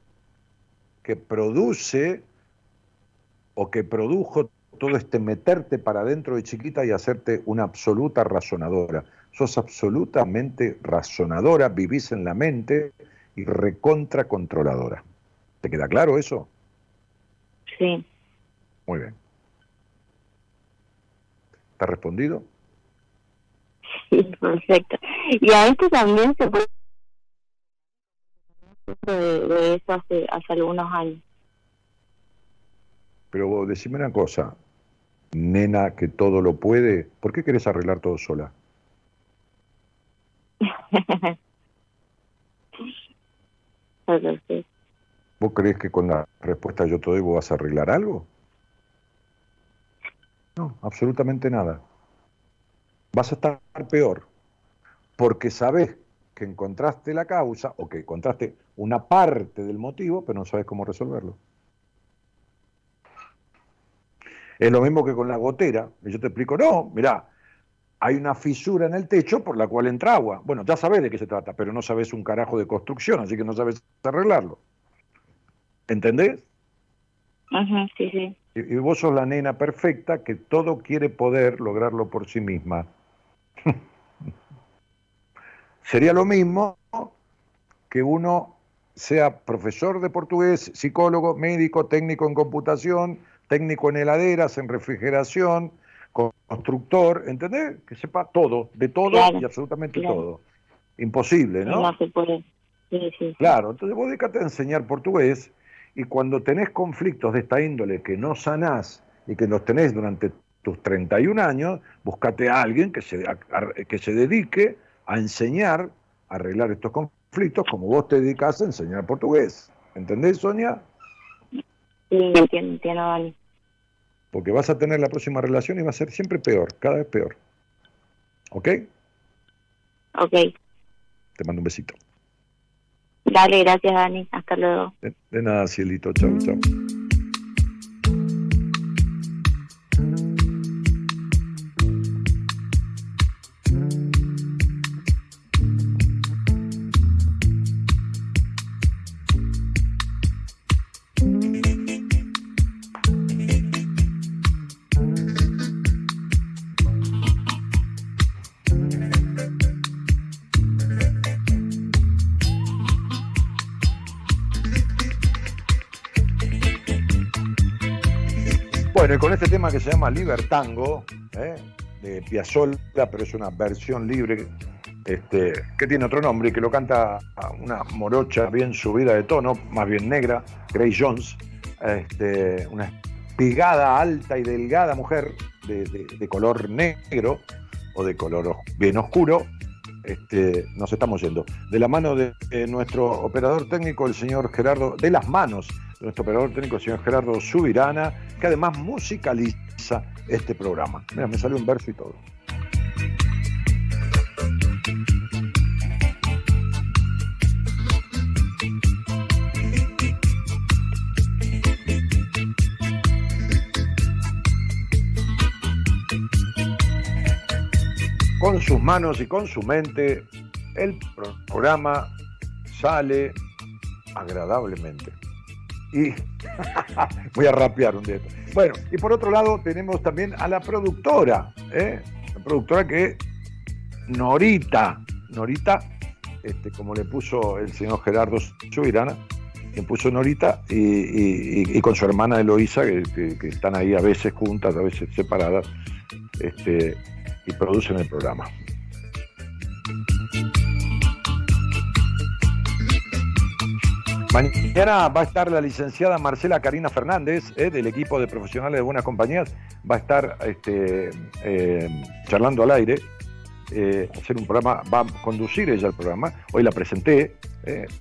que produce o que produjo todo este meterte para adentro de chiquita y hacerte una absoluta razonadora. Sos absolutamente razonadora, vivís en la mente y recontra controladora. ¿Te queda claro eso? Sí, Muy bien. ¿Te ha respondido? sí, perfecto. Y a esto también se puede de, de eso hace, hace algunos años. Pero vos decime una cosa, nena que todo lo puede, ¿por qué querés arreglar todo sola? ¿Vos creés que con la respuesta yo te doy vos vas a arreglar algo? No, absolutamente nada. Vas a estar peor, porque sabés que encontraste la causa o que encontraste una parte del motivo, pero no sabes cómo resolverlo. Es lo mismo que con la gotera. Y yo te explico, no, mirá, hay una fisura en el techo por la cual entra agua. Bueno, ya sabés de qué se trata, pero no sabés un carajo de construcción, así que no sabes arreglarlo. ¿Entendés? Ujú, sí, sí. Y, y vos sos la nena perfecta que todo quiere poder lograrlo por sí misma. Sería lo mismo que uno sea profesor de portugués, psicólogo, médico, técnico en computación, técnico en heladeras, en refrigeración, constructor, ¿entendés? Que sepa todo, de todo Claro, y absolutamente claro. todo. Imposible, ¿no? No se puede. Sí, sí. Claro, entonces vos dedicate a enseñar portugués y cuando tenés conflictos de esta índole que no sanás y que los tenés durante tus 31 años, buscate a alguien que se, a- a- que se dedique a enseñar, a arreglar estos conflictos como vos te dedicas a enseñar portugués. ¿Entendés, Sonia? Sí, entiendo, entiendo, Dani. Porque vas a tener la próxima relación y va a ser siempre peor, cada vez peor. ¿Ok? Ok. Te mando un besito. Dale, gracias, Dani. Hasta luego. De, de nada, cielito. Chau, chau. Que se llama Libertango, ¿eh? de Piazzolla, pero es una versión libre, este, que tiene otro nombre y que lo canta una morocha bien subida de tono, más bien negra, Grace Jones, este, una espigada alta y delgada mujer de, color negro o de color bien oscuro. Este, nos estamos yendo. De la mano de, nuestro operador técnico, el señor Gerardo, de las manos nuestro operador técnico, el señor Gerardo Subirana, que además musicaliza este programa. Mira, me salió un verso y todo. Con sus manos y con su mente, el programa sale agradablemente. Y voy a rapear un día. Bueno, y por otro lado tenemos también a la productora, ¿eh? la productora que Norita, Norita, este, como le puso el señor Gerardo Subirana, le puso Norita y, con su hermana Eloísa, que, están ahí a veces juntas, a veces separadas, este, y producen el programa. Mañana va a estar la licenciada Marcela Karina Fernández, eh, del equipo de profesionales de Buenas Compañías, va a estar este, eh, charlando al aire, eh, hacer un programa, va a conducir ella el programa. Hoy la presenté,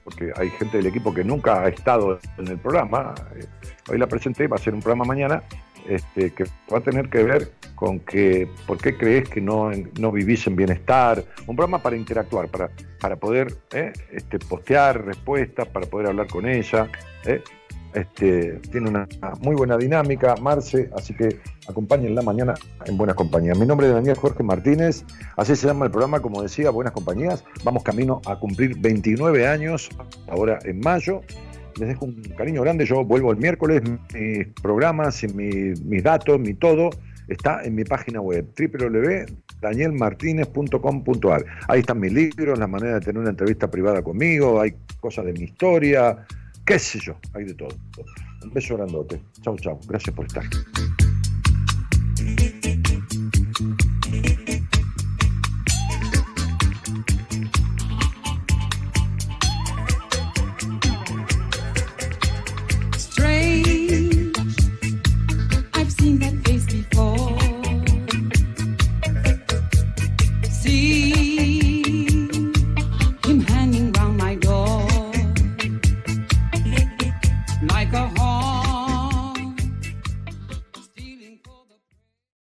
porque hay gente del equipo que nunca ha estado en el programa. hoy la presenté, va a ser un programa mañana este, que va a tener que ver con que por qué crees que no, no vivís en bienestar, un programa para interactuar, para, para poder eh, este, postear respuestas, para poder hablar con ella. Eh. Este, tiene una muy buena dinámica, Marce, así que acompañen mañana en Buenas Compañías. Mi nombre es Daniel Jorge Martínez, así se llama el programa, como decía, Buenas Compañías. Vamos camino a cumplir 29 años, ahora en mayo, les dejo un cariño grande. Yo vuelvo el miércoles. Mis programas y mis datos, mi todo, está en mi página web www.danielmartinez.com.ar. Ahí están mis libros, la manera de tener una entrevista privada conmigo, hay cosas de mi historia, qué sé yo, hay de todo. Un beso grandote. Chau, chau. Gracias por estar.